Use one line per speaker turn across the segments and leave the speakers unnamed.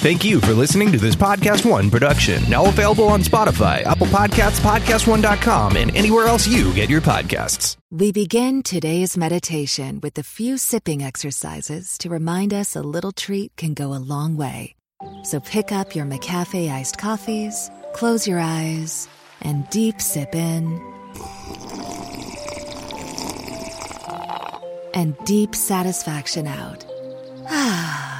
Thank you for listening to this Podcast One production, now available on Spotify, Apple Podcasts, PodcastOne.com, and anywhere else you get your podcasts.
We begin today's meditation with a few sipping exercises to remind us a little treat can go a long way. So pick up your McCafe iced coffees, close your eyes, and deep sip in. And deep satisfaction out. Ah.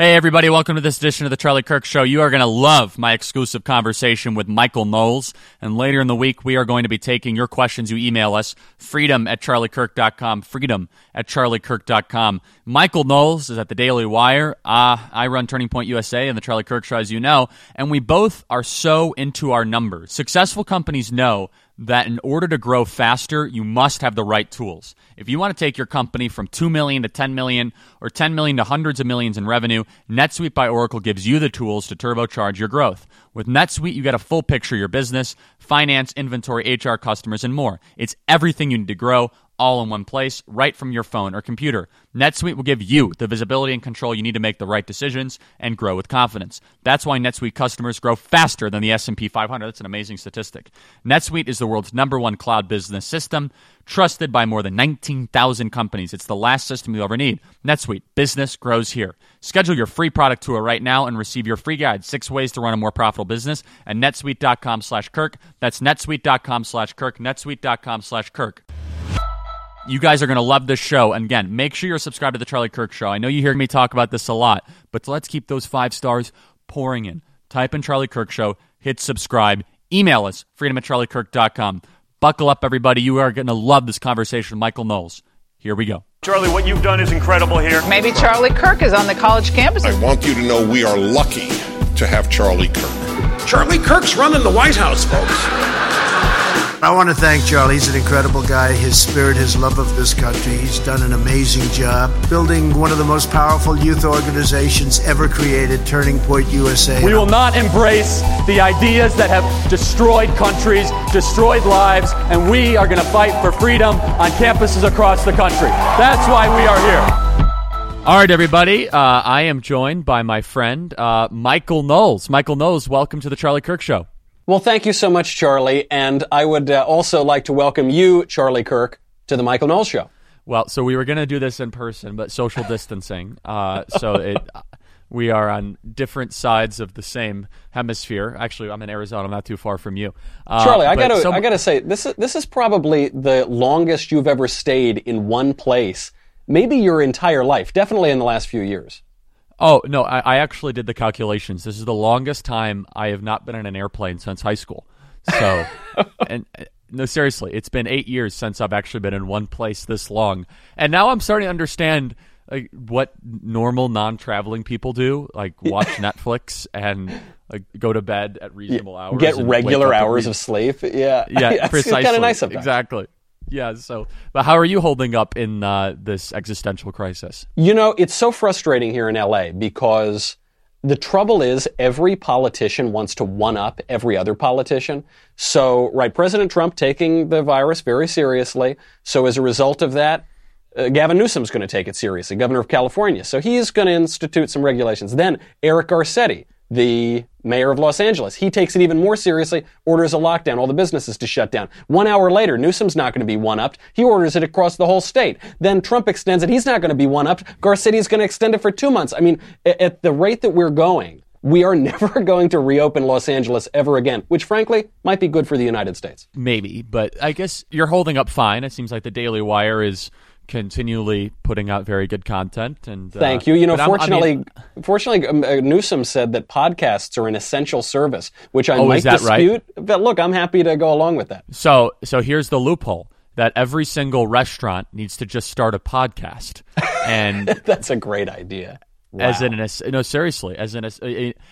Hey, everybody, welcome to this edition of the Charlie Kirk Show. You are going to love my exclusive conversation with Michael Knowles. And later in the week, we are going to be taking your questions. You email us, freedom at charliekirk.com, freedom at charliekirk.com. Michael Knowles is at the Daily Wire. Uh, I run Turning Point USA and the Charlie Kirk Show, as you know. And we both are so into our numbers. Successful companies know that in order to grow faster, you must have the right tools. If you want to take your company from 2 million to 10 million or 10 million to hundreds of millions in revenue, NetSuite by Oracle gives you the tools to turbocharge your growth. With NetSuite, you get a full picture of your business, finance, inventory, HR, customers, and more. It's everything you need to grow all in one place, right from your phone or computer. NetSuite will give you the visibility and control you need to make the right decisions and grow with confidence. That's why NetSuite customers grow faster than the S&P 500. That's an amazing statistic. NetSuite is the world's number one cloud business system, trusted by more than 19,000 companies. It's the last system you'll ever need. NetSuite, business grows here. Schedule your free product tour right now and receive your free guide, six ways to run a more profitable business at netsuite.com slash Kirk. That's netsuite.com slash Kirk, netsuite.com slash Kirk. You guys are going to love this show. And again, make sure you're subscribed to the Charlie Kirk Show. I know you hear me talk about this a lot, but let's keep those five stars pouring in. Type in Charlie Kirk Show, hit subscribe, email us, freedom at charliekirk.com. Buckle up, everybody. You are going to love this conversation with Michael Knowles. Here we go.
Charlie, what you've done is incredible here.
Maybe Charlie Kirk is on the college campus.
I want you to know we are lucky to have Charlie Kirk.
Charlie Kirk's running the White House, folks.
I want to thank Charlie. He's an incredible guy. His spirit, his love of this country. He's done an amazing job building one of the most powerful youth organizations ever created, Turning Point USA.
We will not embrace the ideas that have destroyed countries, destroyed lives, and we are going to fight for freedom on campuses across the country. That's why we are here.
All right, everybody. Uh, I am joined by my friend uh, Michael Knowles. Michael Knowles, welcome to the Charlie Kirk Show.
Well, thank you so much, Charlie. And I would uh, also like to welcome you, Charlie Kirk, to the Michael Knowles Show.
Well, so we were going to do this in person, but social distancing. Uh, so it, we are on different sides of the same hemisphere. Actually, I'm in Arizona, not too far from you.
Uh, Charlie, I got to some... I got to say this is this is probably the longest you've ever stayed in one place. Maybe your entire life, definitely in the last few years.
Oh no, I, I, actually did the calculations. This is the longest time I have not been in an airplane since high school. So, and uh, no, seriously, it's been eight years since I've actually been in one place this long, and now I'm starting to understand like what normal non-traveling people do, like watch Netflix and like go to bed at reasonable hours,
get regular hours re- of sleep. Yeah,
yeah, precisely.
Kind of nice sometimes.
Exactly yeah. So, but how are you holding up in uh, this existential crisis?
You know, it's so frustrating here in LA because the trouble is every politician wants to one up every other politician. So, right, President Trump taking the virus very seriously. So, as a result of that, uh, Gavin Newsom's going to take it seriously, governor of California. So he's going to institute some regulations. Then Eric Garcetti, the mayor of Los Angeles. He takes it even more seriously, orders a lockdown, all the businesses to shut down. One hour later, Newsom's not going to be one-upped. He orders it across the whole state. Then Trump extends it. He's not going to be one-upped. Garcetti's going to extend it for two months. I mean, at the rate that we're going, we are never going to reopen Los Angeles ever again, which frankly might be good for the United States.
Maybe, but I guess you're holding up fine. It seems like the Daily Wire is continually putting out very good content. And
uh, thank you. You know, fortunately, I mean, fortunately, um, uh, Newsom said that podcasts are an essential service, which I
oh,
might dispute.
Right?
But look, I'm happy to go along with that.
So, so here's the loophole that every single restaurant needs to just start a podcast, and
that's a great idea. Wow.
As in, a, no, seriously, as in, a,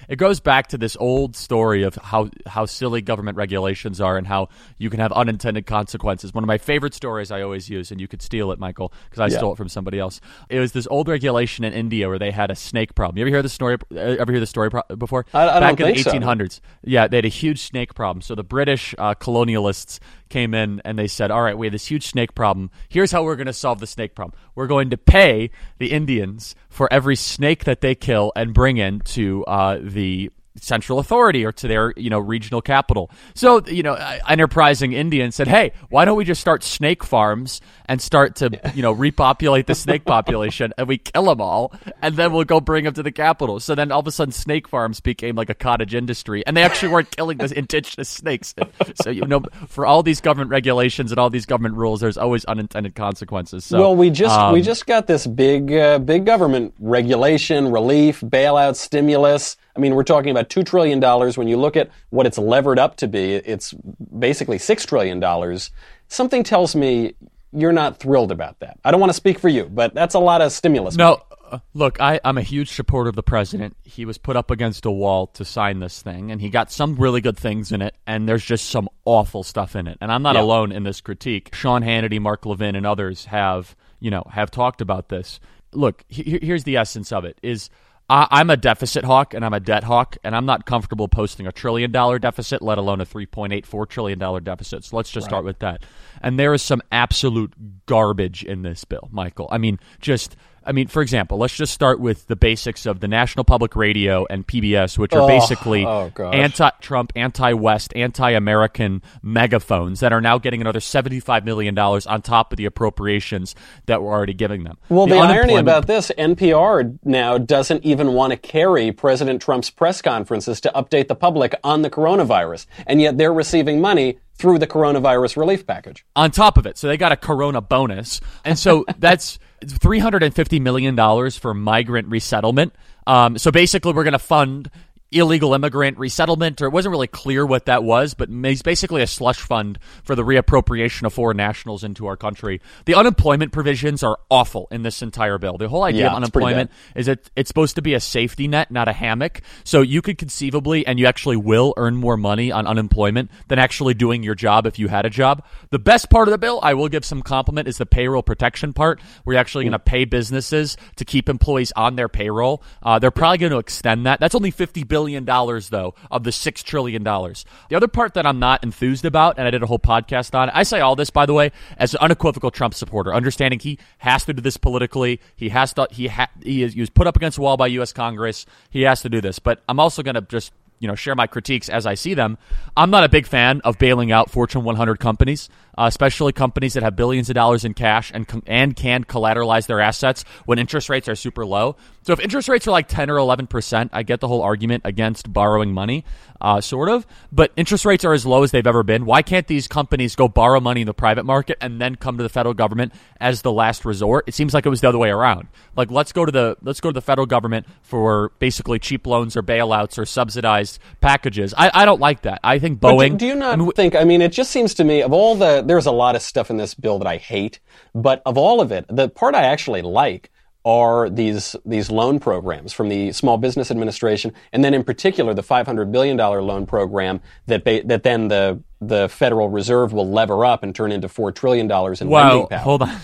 it, goes back to this old story of how how silly government regulations are and how you can have unintended consequences. One of my favorite stories I always use, and you could steal it, Michael, because I
Yeah.
stole it from somebody else. It was this old regulation in India where they had a snake problem. You ever hear the story? uh, Ever hear the story pro- before?
I- I
Back in the
so.
1800s, yeah, they had a huge snake problem. So the British uh, colonialists came in and they said, "All right, we have this huge snake problem. Here's how we're going to solve the snake problem. We're going to pay the Indians for every snake that they kill and bring in to uh, the." Central authority or to their, you know, regional capital. So, you know, enterprising Indians said, "Hey, why don't we just start snake farms and start to, you know, repopulate the snake population, and we kill them all, and then we'll go bring them to the capital." So then, all of a sudden, snake farms became like a cottage industry, and they actually weren't killing the indigenous snakes. So, you know, for all these government regulations and all these government rules, there's always unintended consequences. So,
well, we just we
um,
just got this big uh, big government regulation, relief, bailout, stimulus. I mean, we're talking about two trillion dollars. When you look at what it's levered up to be, it's basically six trillion dollars. Something tells me you're not thrilled about that. I don't want to speak for you, but that's a lot of stimulus.
No, uh, look, I, I'm a huge supporter of the president. He was put up against a wall to sign this thing, and he got some really good things in it, and there's just some awful stuff in it. And I'm not
Yeah.
alone in this critique. Sean Hannity, Mark Levin, and others have, you know, have talked about this. Look, he- here's the essence of it: is I, I'm a deficit hawk and I'm a debt hawk, and I'm not comfortable posting a trillion dollar deficit, let alone a 3.84 trillion dollar deficit. So let's just start with that. And there is some absolute garbage in this bill, Michael. I mean, just. I mean, for example, let's just start with the basics of the National Public Radio and PBS, which are
Oh,
basically
oh,
anti-Trump, anti-West, anti-American megaphones that are now getting another seventy-five million dollars on top of the appropriations that we're already giving them.
Well, the, irony
unemployment-
about this, NPR now doesn't even want to carry President Trump's press conferences to update the public on the coronavirus, and yet they're receiving money through the coronavirus relief package.
on top of it. So they got a corona bonus. And so that's $350 million for migrant resettlement. Um, so basically, we're going to fund illegal immigrant resettlement, or it wasn't really clear what that was, but it's basically a slush fund for the reappropriation of foreign nationals into our country. The unemployment provisions are awful in this entire bill. The whole idea
Yeah,
of unemployment is that it's supposed to be a safety net, not a hammock. So you could conceivably, and you actually will earn more money on unemployment than actually doing your job if you had a job. The best part of the bill, I will give some compliment, is the payroll protection part. We're actually going to pay businesses to keep employees on their payroll. Uh, they're probably going to extend that. That's only fifty billion dollars, though, of the six trillion dollars. The other part that I'm not enthused about, and I did a whole podcast on. I say all this, by the way, as an unequivocal Trump supporter, understanding he has to do this politically. He has to. He ha- he, is, he was put up against a wall by U.S. Congress. He has to do this. But I'm also going to just you know share my critiques as I see them. I'm not a big fan of bailing out Fortune 100 companies, uh, especially companies that have billions of dollars in cash and and can collateralize their assets when interest rates are super low. So if interest rates are like 10 or 11 percent, I get the whole argument against borrowing money, uh, sort of. But interest rates are as low as they've ever been. Why can't these companies go borrow money in the private market and then come to the federal government as the last resort? It seems like it was the other way around. Like let's go to the let's go to the federal government for basically cheap loans or bailouts or subsidized packages. I, I don't like that. I think Boeing.
do, do you not
I mean,
think? I mean, it just seems to me of all the there's a lot of stuff in this bill that I hate, but of all of it, the part I actually like are these these loan programs from the Small Business Administration, and then in particular the 500 billion dollar loan program that ba- that then the the Federal Reserve will lever up and turn into four trillion dollars in lending
Well,
power.
hold on.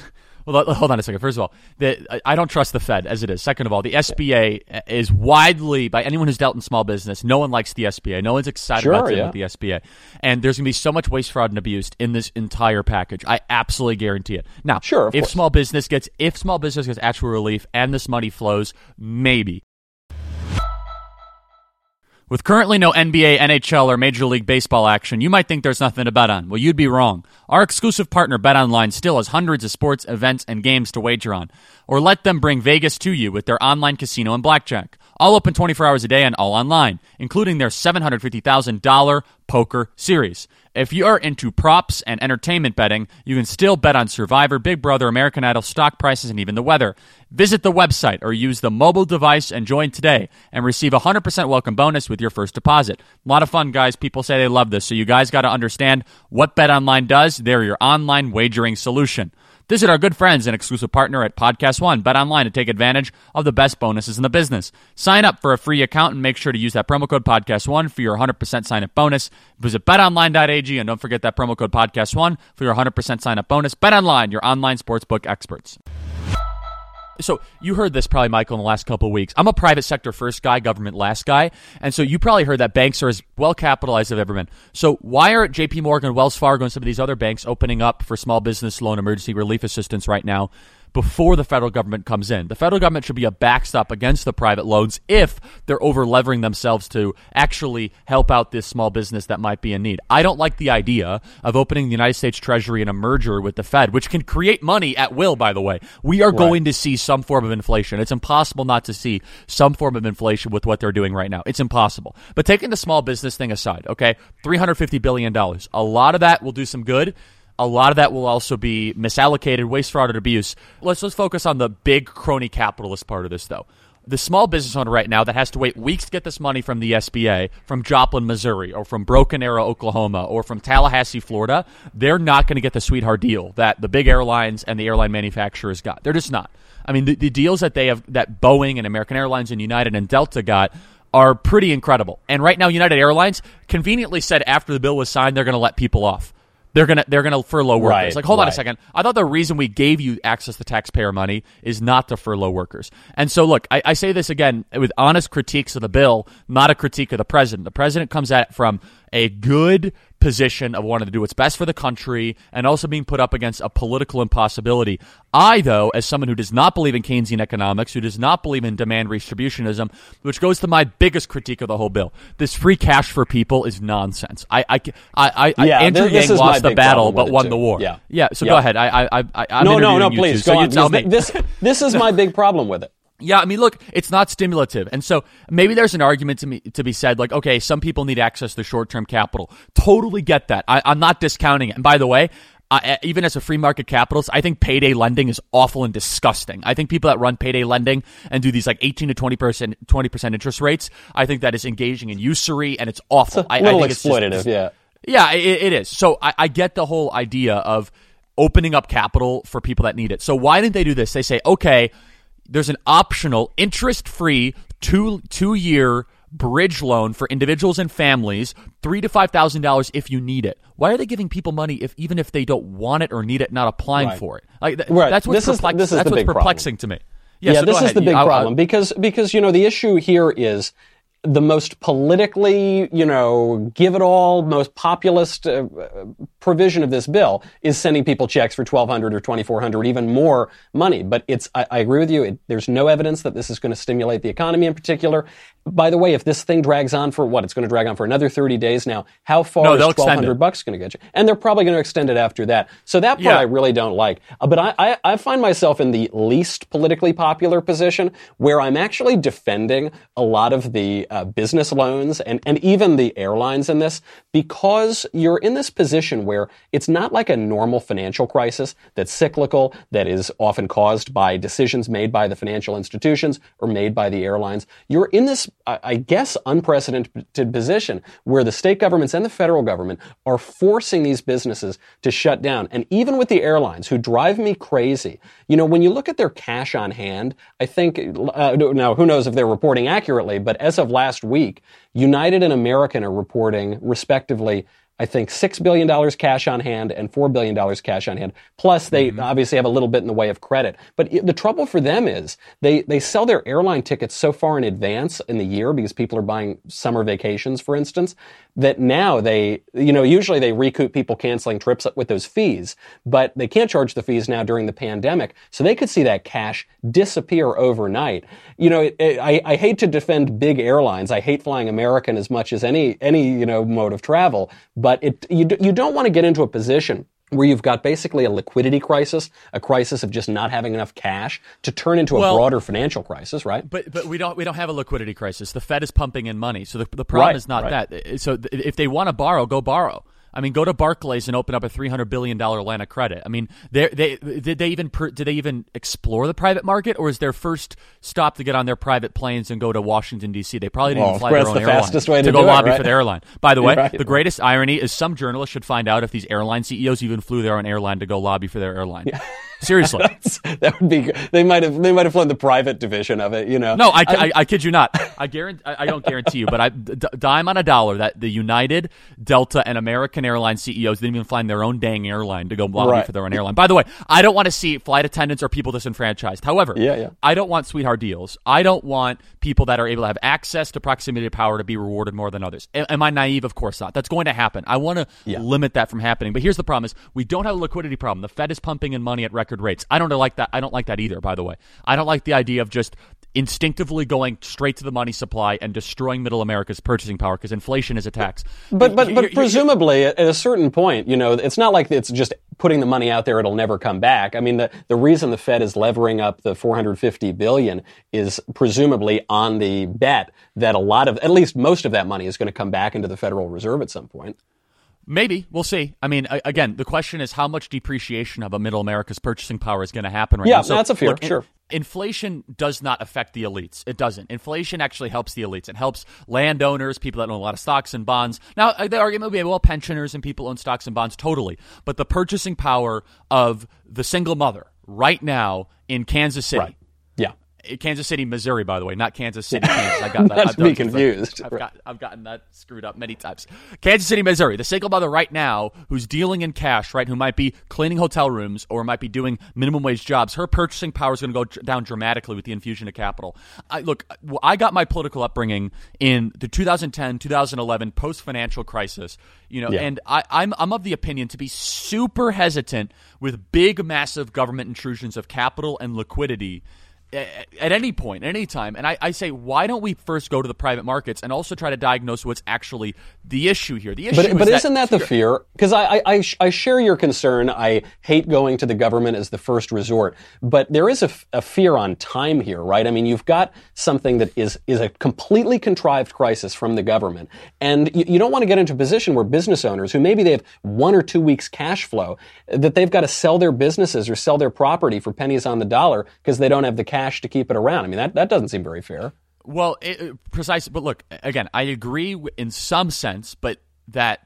Well, hold on a second. First of all, the, I- don't trust the Fed as it is. Second of all, the SBA is widely, by anyone who's dealt in small business, no one likes the SBA. No one's excited
Sure,
about
yeah.
with the SBA. And there's going to be so much waste, fraud, and abuse in this entire package. I absolutely guarantee it. Now,
Sure,
if
course.
small business gets if small business gets actual relief and this money flows, maybe. With currently no NBA, NHL, or Major League Baseball action, you might think there's nothing to bet on. Well, you'd be wrong. Our exclusive partner, BetOnline, still has hundreds of sports, events, and games to wager on. Or let them bring Vegas to you with their online casino and blackjack. All open 24 hours a day and all online, including their $750,000 poker series. If you are into props and entertainment betting, you can still bet on Survivor, Big Brother, American Idol, stock prices, and even the weather. Visit the website or use the mobile device and join today and receive a 100% welcome bonus with your first deposit. A lot of fun, guys. People say they love this, so you guys got to understand what BetOnline does. They're your online wagering solution. Visit our good friends and exclusive partner at Podcast One, Bet Online, to take advantage of the best bonuses in the business. Sign up for a free account and make sure to use that promo code Podcast One for your 100% sign up bonus. Visit betonline.ag and don't forget that promo code Podcast One for your 100% sign up bonus. Bet Online, your online sportsbook experts. So you heard this probably, Michael, in the last couple weeks. I'm a private sector first guy, government last guy, and so you probably heard that banks are as well capitalized as they've ever been. So why are J.P. Morgan, Wells Fargo, and some of these other banks opening up for small business loan emergency relief assistance right now? Before the federal government comes in. The federal government should be a backstop against the private loans if they're over levering themselves to actually help out this small business that might be in need. I don't like the idea of opening the United States Treasury in a merger with the Fed, which can create money at will, by the way. We are right. going to see some form of inflation. It's impossible not to see some form of inflation with what they're doing right now. It's impossible. But taking the small business thing aside, okay, $350 billion. A lot of that will do some good. A lot of that will also be misallocated, waste, fraud, and abuse. Let's just focus on the big crony capitalist part of this, though. The small business owner right now that has to wait weeks to get this money from the SBA, from Joplin, Missouri, or from Broken Arrow, Oklahoma, or from Tallahassee, Florida, they're not going to get the sweetheart deal that the big airlines and the airline manufacturers got. They're just not. I mean, the, the deals that they have, that Boeing and American Airlines and United and Delta got are pretty incredible. And right now, United Airlines conveniently said after the bill was signed, they're going to let people off they're gonna they're gonna furlough workers. Right, like, hold right. on a second. I thought the reason we gave you access to taxpayer money is not to furlough workers. And so, look, I, I say this again with honest critiques of the bill, not a critique of the president. The president comes at it from a good position of wanting to do what's best for the country and also being put up against a political impossibility. I, though, as someone who does not believe in Keynesian economics, who does not believe in demand redistributionism, which goes to my biggest critique of the whole bill, this free cash for people is nonsense. I, I, I, I yeah, Andrew this, Yang lost the battle but won too. the war. Yeah, yeah. So go ahead. I, I, I, I'm
no, no, no. Please too, go so on. me. This, this is my big problem with it.
Yeah, I mean, look, it's not stimulative, and so maybe there's an argument to me to be said, like, okay, some people need access to short-term capital. Totally get that. I, am not discounting it. And by the way, uh, even as a free market capitalist, I think payday lending is awful and disgusting. I think people that run payday lending and do these like 18 to 20 percent, 20 percent interest rates, I think that is engaging in usury and it's awful.
It's a little
I,
I exploitative, just, yeah.
Yeah, it, it is. So I, I get the whole idea of opening up capital for people that need it. So why didn't they do this? They say, okay there's an optional interest free two two year bridge loan for individuals and families, three to five thousand dollars if you need it. Why are they giving people money if even if they don't want it or need it, not applying right. for it? Like th- right. that's what's, this perplex- is, that's what's perplexing problem. to me.
Yeah,
yeah
so this is the big problem because because you know the issue here is the most politically, you know, give it all, most populist uh, provision of this bill is sending people checks for 1200 or 2400 even more money. But it's, I, I agree with you. It, there's no evidence that this is going to stimulate the economy in particular. By the way, if this thing drags on for what? It's going to drag on for another 30 days now. How far no, is 1200 bucks going to get you? And they're probably going to extend it after that. So that part yeah. I really don't like. Uh, but I, I, I find myself in the least politically popular position where I'm actually defending a lot of the uh, business loans and, and even the airlines in this because you're in this position where it's not like a normal financial crisis that's cyclical, that is often caused by decisions made by the financial institutions or made by the airlines. You're in this, I guess, unprecedented position where the state governments and the federal government are forcing these businesses to shut down. And even with the airlines who drive me crazy, you know, when you look at their cash on hand, I think, uh, now who knows if they're reporting accurately, but as of last week, United and American are reporting, respectively, I think $6 billion cash on hand and $4 billion cash on hand. Plus, they mm-hmm. obviously have a little bit in the way of credit. But the trouble for them is they, they sell their airline tickets so far in advance in the year because people are buying summer vacations, for instance, that now they, you know, usually they recoup people canceling trips with those fees, but they can't charge the fees now during the pandemic. So they could see that cash disappear overnight. You know, it, it, I, I hate to defend big airlines. I hate flying American as much as any, any, you know, mode of travel, but it, you, you don't want to get into a position where you've got basically a liquidity crisis, a crisis of just not having enough cash to turn into a well, broader financial crisis, right?
But but we don't we don't have a liquidity crisis. The Fed is pumping in money, so the the problem right, is not right. that. So if they want to borrow, go borrow. I mean, go to Barclays and open up a three hundred billion dollar line of credit. I mean, they they did they even did they even explore the private market, or is their first stop to get on their private planes and go to Washington D.C.? They probably didn't well, fly their own the airline to,
to,
go lobby
it, right?
for the airline. By the way, right. the greatest irony is some journalists should find out if these airline CEOs even flew their own airline to go lobby for their airline. Yeah. Seriously,
that would be. They might have. They might have flown the private division of it. You know.
No, I, I, I kid you not. I guarantee. I, don't guarantee you, but I d- dime on a dollar that the United, Delta, and American Airlines CEOs didn't even find their own dang airline to go lobby right. for their own airline. By the way, I don't want to see flight attendants or people disenfranchised. However,
yeah, yeah.
I don't want sweetheart deals. I don't want people that are able to have access to proximity to power to be rewarded more than others. Am I naive? Of course not. That's going to happen. I want to yeah. limit that from happening. But here's the problem: is we don't have a liquidity problem. The Fed is pumping in money at record rates. I don't like that. I don't like that either. By the way, I don't like the idea of just instinctively going straight to the money supply and destroying middle America's purchasing power because inflation is a tax.
But but but presumably at a certain point, you know, it's not like it's just putting the money out there it'll never come back. I mean, the the reason the Fed is levering up the 450 billion is presumably on the bet that a lot of at least most of that money is going to come back into the Federal Reserve at some point.
Maybe we'll see. I mean, again, the question is how much depreciation of a middle America's purchasing power is going to happen right
yeah,
now.
Yeah, so, that's a fear. Look, sure.
In, inflation does not affect the elites. It doesn't. Inflation actually helps the elites. It helps landowners, people that own a lot of stocks and bonds. Now, uh, the argument would be, well, pensioners and people own stocks and bonds, totally. But the purchasing power of the single mother right now in Kansas City.
Right.
Kansas City, Missouri, by the way, not Kansas City, Kansas. I got that.
To be confused.
I've, got, I've gotten that screwed up many times. Kansas City, Missouri, the single mother right now who's dealing in cash, right, who might be cleaning hotel rooms or might be doing minimum wage jobs, her purchasing power is going to go down dramatically with the infusion of capital. I, look, I got my political upbringing in the 2010, 2011 post financial crisis, you know, yeah. and I, I'm, I'm of the opinion to be super hesitant with big, massive government intrusions of capital and liquidity at any point, at any time. And I, I, say, why don't we first go to the private markets and also try to diagnose what's actually the issue here? The issue,
but, but
is
isn't that, that the fear? Because I, I, I, share your concern. I hate going to the government as the first resort, but there is a, a fear on time here, right? I mean, you've got something that is is a completely contrived crisis from the government, and you, you don't want to get into a position where business owners, who maybe they have one or two weeks cash flow, that they've got to sell their businesses or sell their property for pennies on the dollar because they don't have the cash cash to keep it around. I mean, that, that doesn't seem very fair.
Well, it, precisely. But look, again, I agree in some sense, but that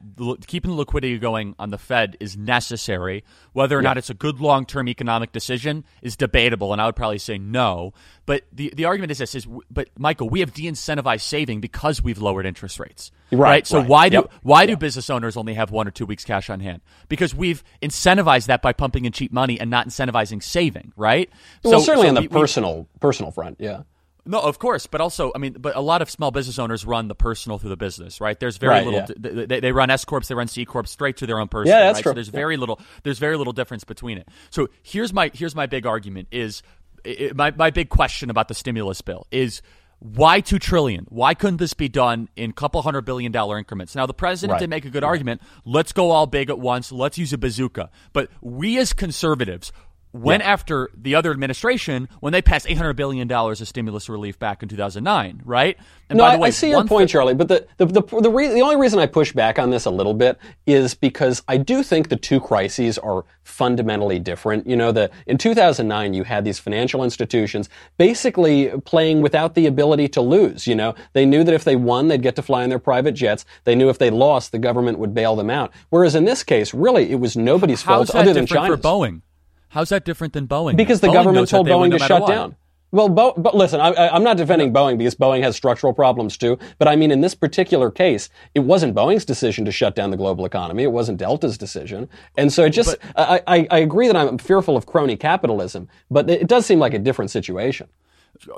keeping the liquidity going on the Fed is necessary. Whether or yeah. not it's a good long term economic decision is debatable, and I would probably say no. But the, the argument is this: is but Michael, we have de-incentivized saving because we've lowered interest rates.
Right.
right? So
right.
why do
yep.
why
yep.
do business owners only have one or two weeks cash on hand? Because we've incentivized that by pumping in cheap money and not incentivizing saving. Right.
Well, so, certainly so on the we, personal we, personal front, yeah.
No, of course, but also, I mean, but a lot of small business owners run the personal through the business, right? There's very
right,
little.
Yeah.
They, they, run S corps, they run C corps straight to their own person.
Yeah, that's
right?
true.
So there's
yeah.
very little. There's very little difference between it. So here's my here's my big argument is it, my my big question about the stimulus bill is why two trillion? Why couldn't this be done in a couple hundred billion dollar increments? Now the president
right.
did make a good argument. Let's go all big at once. Let's use a bazooka. But we as conservatives went yeah. after the other administration when they passed $800 billion of stimulus relief back in 2009, right?
And no, I, way, I, see your point, th- Charlie, but the, the, the, the, re- the only reason I push back on this a little bit is because I do think the two crises are fundamentally different. You know, the, in 2009, you had these financial institutions basically playing without the ability to lose. You know, they knew that if they won, they'd get to fly in their private jets. They knew if they lost, the government would bail them out. Whereas in this case, really, it was nobody's
How's
fault other than China's.
for Boeing? How's that different than Boeing?
Because the
Boeing
government told Boeing to shut
what.
down. Well, Bo- but listen, I, am not defending Boeing because Boeing has structural problems too. But I mean, in this particular case, it wasn't Boeing's decision to shut down the global economy. It wasn't Delta's decision. And so it just, but, I, I, I agree that I'm fearful of crony capitalism, but it does seem like a different situation.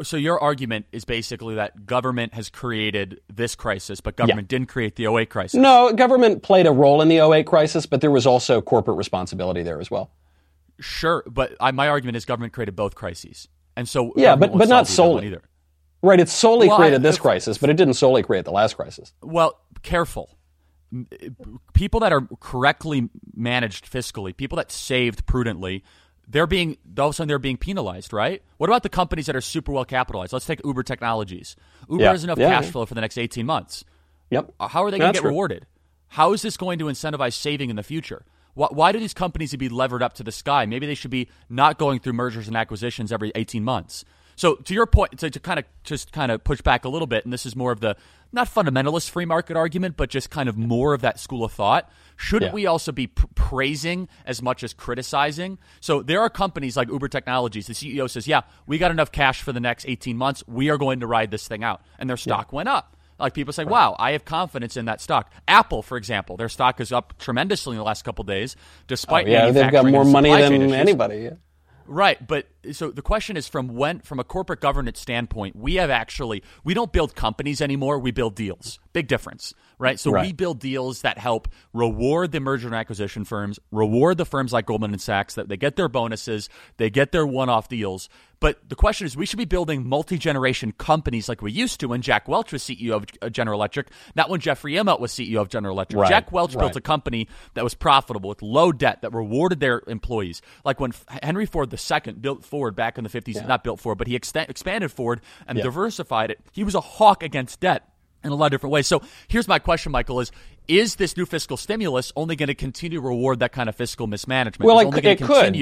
So your argument is basically that government has created this crisis, but government yeah. didn't create the 08 crisis.
No, government played a role in the 08 crisis, but there was also corporate responsibility there as well.
Sure, but I, my argument is government created both crises, and so
yeah, but but not solely
either.
Right, it solely
well,
created
I,
this
if,
crisis, but it didn't solely create the last crisis.
Well, careful. Eh, people that are correctly managed fiscally, people that saved prudently, they're being all of a sudden they're being penalized, right? What about the companies that are super well capitalized? Let's take Uber Technologies. Uber
yeah.
has enough
yeah,
cash
yeah.
flow for the next eighteen months.
Yep.
How are they going to get
true.
rewarded? How is this going to incentivize saving in the future? Why, why do these companies be levered up to the sky? Maybe they should be not going through mergers and acquisitions every 18 months. So to your point, to, to kind of just kind of push back a little bit, and this is more of the not fundamentalist free market argument, but just kind of more of that school of thought. Shouldn't yeah. we also be p- praising as much as criticizing? So there are companies like Uber Technologies. The CEO says, "Yeah, we got enough cash for the next 18 months. We are going to ride this thing out," and their stock yeah. went up. Like people say, "Wow, I have confidence in that stock." Apple, for example, their stock is up tremendously in the last couple days, despite
oh, yeah, they've got more money than anybody. Yeah.
Right, but so the question is from when from a corporate governance standpoint, we have actually we don't build companies anymore, we build deals. Big difference, right? So right. we build deals that help reward the merger and acquisition firms, reward the firms like Goldman and Sachs that they get their bonuses, they get their one-off deals. But the question is, we should be building multi generation companies like we used to when Jack Welch was CEO of uh, General Electric, not when Jeffrey Immelt was CEO of General Electric. Right. Jack Welch right. built a company that was profitable with low debt that rewarded their employees. Like when Henry Ford II built Ford back in the 50s, yeah. not built Ford, but he ex- expanded Ford and yeah. diversified it. He was a hawk against debt in a lot of different ways. So here's my question, Michael: Is is this new fiscal stimulus only going to continue to reward that kind of fiscal mismanagement?
Well, it, it could.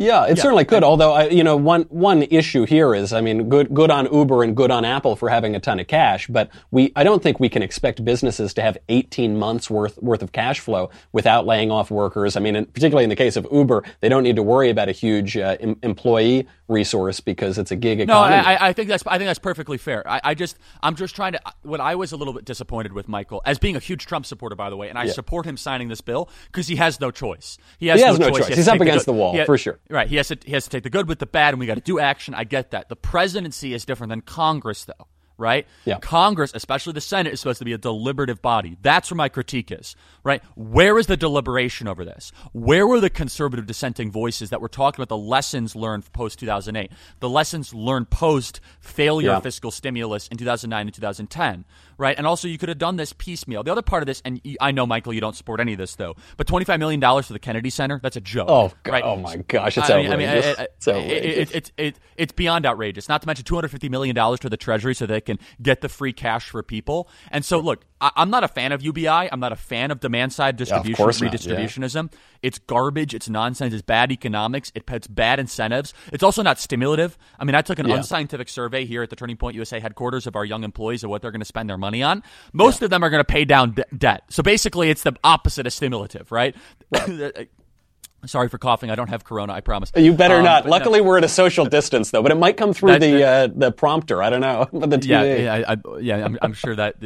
Yeah, it yeah. certainly could. Although, I, you know, one one issue here is, I mean, good good on Uber and good on Apple for having a ton of cash, but we I don't think we can expect businesses to have 18 months worth worth of cash flow without laying off workers. I mean, particularly in the case of Uber, they don't need to worry about a huge uh, em- employee resource because it's a gig economy.
No, I, I, think that's I think that's perfectly fair. I, I, just I'm just trying to. What I was a little bit disappointed with Michael, as being a huge Trump supporter, by the way, and I yeah. support him signing this bill because he has no choice.
He has, he has no, no, choice. choice. He's up against the, the wall for sure.
Right. He has to. He has to take the good with the bad, and we got to do action. I get that. The presidency is different than Congress, though right?
Yeah.
Congress, especially the Senate, is supposed to be a deliberative body. That's where my critique is, right? Where is the deliberation over this? Where were the conservative dissenting voices that were talking about the lessons learned post 2008, the lessons learned post failure yeah. fiscal stimulus in 2009 and 2010, right? And also, you could have done this piecemeal. The other part of this, and I know, Michael, you don't support any of this, though, but $25 million for the Kennedy Center, that's a joke.
Oh,
God. right?
oh my gosh, it's I mean, outrageous. I mean, it's, outrageous.
It, it, it, it's beyond outrageous. Not to mention $250 million to the Treasury so they can get the free cash for people. And so, look, I, am not a fan of UBI. I'm not a fan of demand side distribution, yeah, redistributionism. Yeah. It's garbage. It's nonsense. It's bad economics. It puts bad incentives. It's also not stimulative. I mean, I took an yeah. unscientific survey here at the Turning Point USA headquarters of our young employees of what they're going to spend their money on. Most of them are going to pay down de- debt. So basically, it's the opposite of stimulative, right? right. Sorry for coughing. I don't have corona. I promise.
You better um, not. Luckily, no. we're at a social distance, though. But it might come through that, the uh, the prompter. I don't know. the TV.
Yeah, yeah, I, yeah. I'm, I'm, sure that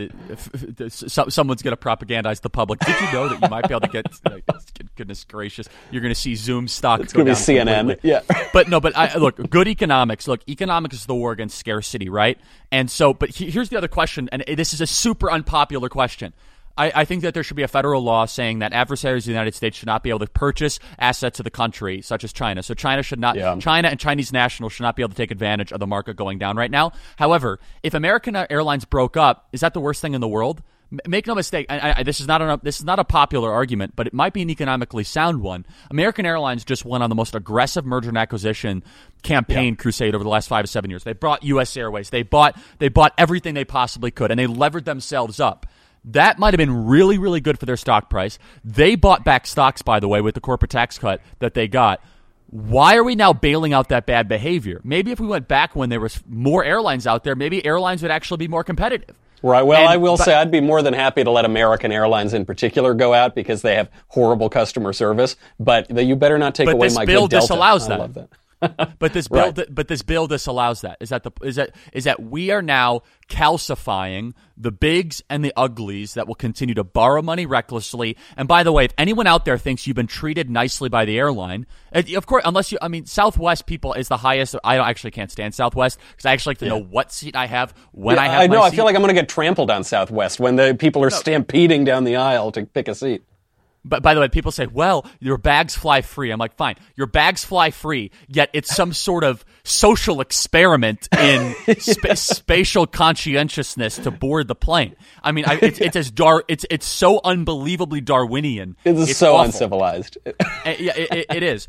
someone's going to propagandize the public. Did you know that you might be able to get? Like, goodness gracious, you're going to see Zoom stock.
It's going to be CNN.
Completely.
Yeah.
But no. But I, look, good economics. Look, economics is the war against scarcity, right? And so, but here's the other question, and this is a super unpopular question. I, I, think that there should be a federal law saying that adversaries of the United States should not be able to purchase assets of the country, such as China. So China should not, yeah. China and Chinese nationals should not be able to take advantage of the market going down right now. However, if American Airlines broke up, is that the worst thing in the world? Make no mistake. I, I, this is not a this is not a popular argument, but it might be an economically sound one. American Airlines just went on the most aggressive merger and acquisition campaign yeah. crusade over the last five to seven years. They bought U.S. Airways. They bought they bought everything they possibly could, and they levered themselves up. That might have been really, really good for their stock price. They bought back stocks, by the way, with the corporate tax cut that they got. Why are we now bailing out that bad behavior? Maybe if we went back when there was more airlines out there, maybe airlines would actually be more competitive.
Right. Well, and, I will but, say I'd be more than happy to let American Airlines in particular go out because they have horrible customer service. But you better not take away my
bill
good Delta.
disallows
that. I love that.
But this bill, right. but this bill disallows that. Is that the is that is that we are now calcifying the bigs and the uglies that will continue to borrow money recklessly. And by the way, if anyone out there thinks you've been treated nicely by the airline, of course, unless you, I mean, Southwest people is the highest. I actually can't stand Southwest because I actually like to yeah. know what seat I have when
yeah,
I have.
I know.
I
feel like I'm going to get trampled on Southwest when the people are no. stampeding down the aisle to pick a seat.
But by the way, people say, well, your bags fly free. I'm like, fine, your bags fly free, yet it's some sort of social experiment in sp- spatial conscientiousness to board the plane. I mean, I, it's, it's as dar, it's, it's so unbelievably Darwinian.
It's,
it's
so
awful.
uncivilized.
Uh, yeah, it, it, it is.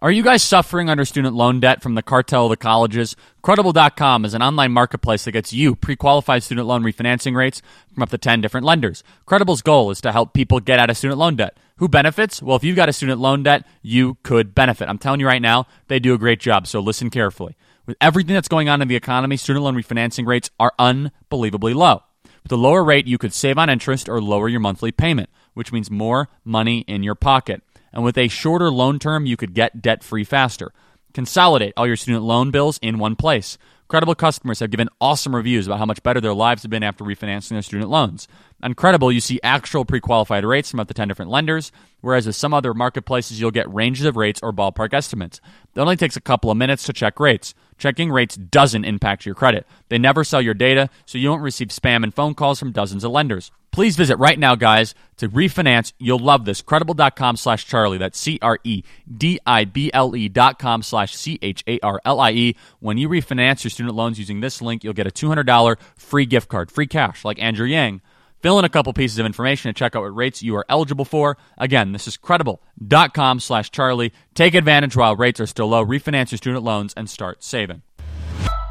Are you guys suffering under student loan debt from the cartel of the colleges? Credible.com is an online marketplace that gets you pre qualified student loan refinancing rates from up to 10 different lenders. Credible's goal is to help people get out of student loan debt Who benefits? Well, if you've got a student loan debt, you could benefit. I'm telling you right now, they do a great job, so listen carefully. With everything that's going on in the economy, student loan refinancing rates are unbelievably low. With a lower rate, you could save on interest or lower your monthly payment, which means more money in your pocket. And with a shorter loan term, you could get debt free faster. Consolidate all your student loan bills in one place. Credible customers have given awesome reviews about how much better their lives have been after refinancing their student loans. On Credible, you see actual pre qualified rates from up to 10 different lenders, whereas with some other marketplaces, you'll get ranges of rates or ballpark estimates. It only takes a couple of minutes to check rates. Checking rates doesn't impact your credit. They never sell your data, so you won't receive spam and phone calls from dozens of lenders. Please visit right now, guys, to refinance. You'll love this. Credible.com slash Charlie. That's C R E D I B L E dot com slash C H A R L I E. When you refinance your student loans using this link, you'll get a $200 free gift card, free cash, like Andrew Yang. Fill in a couple pieces of information and check out what rates you are eligible for. Again, this is credible.com slash Charlie. Take advantage while rates are still low. Refinance your student loans and start saving.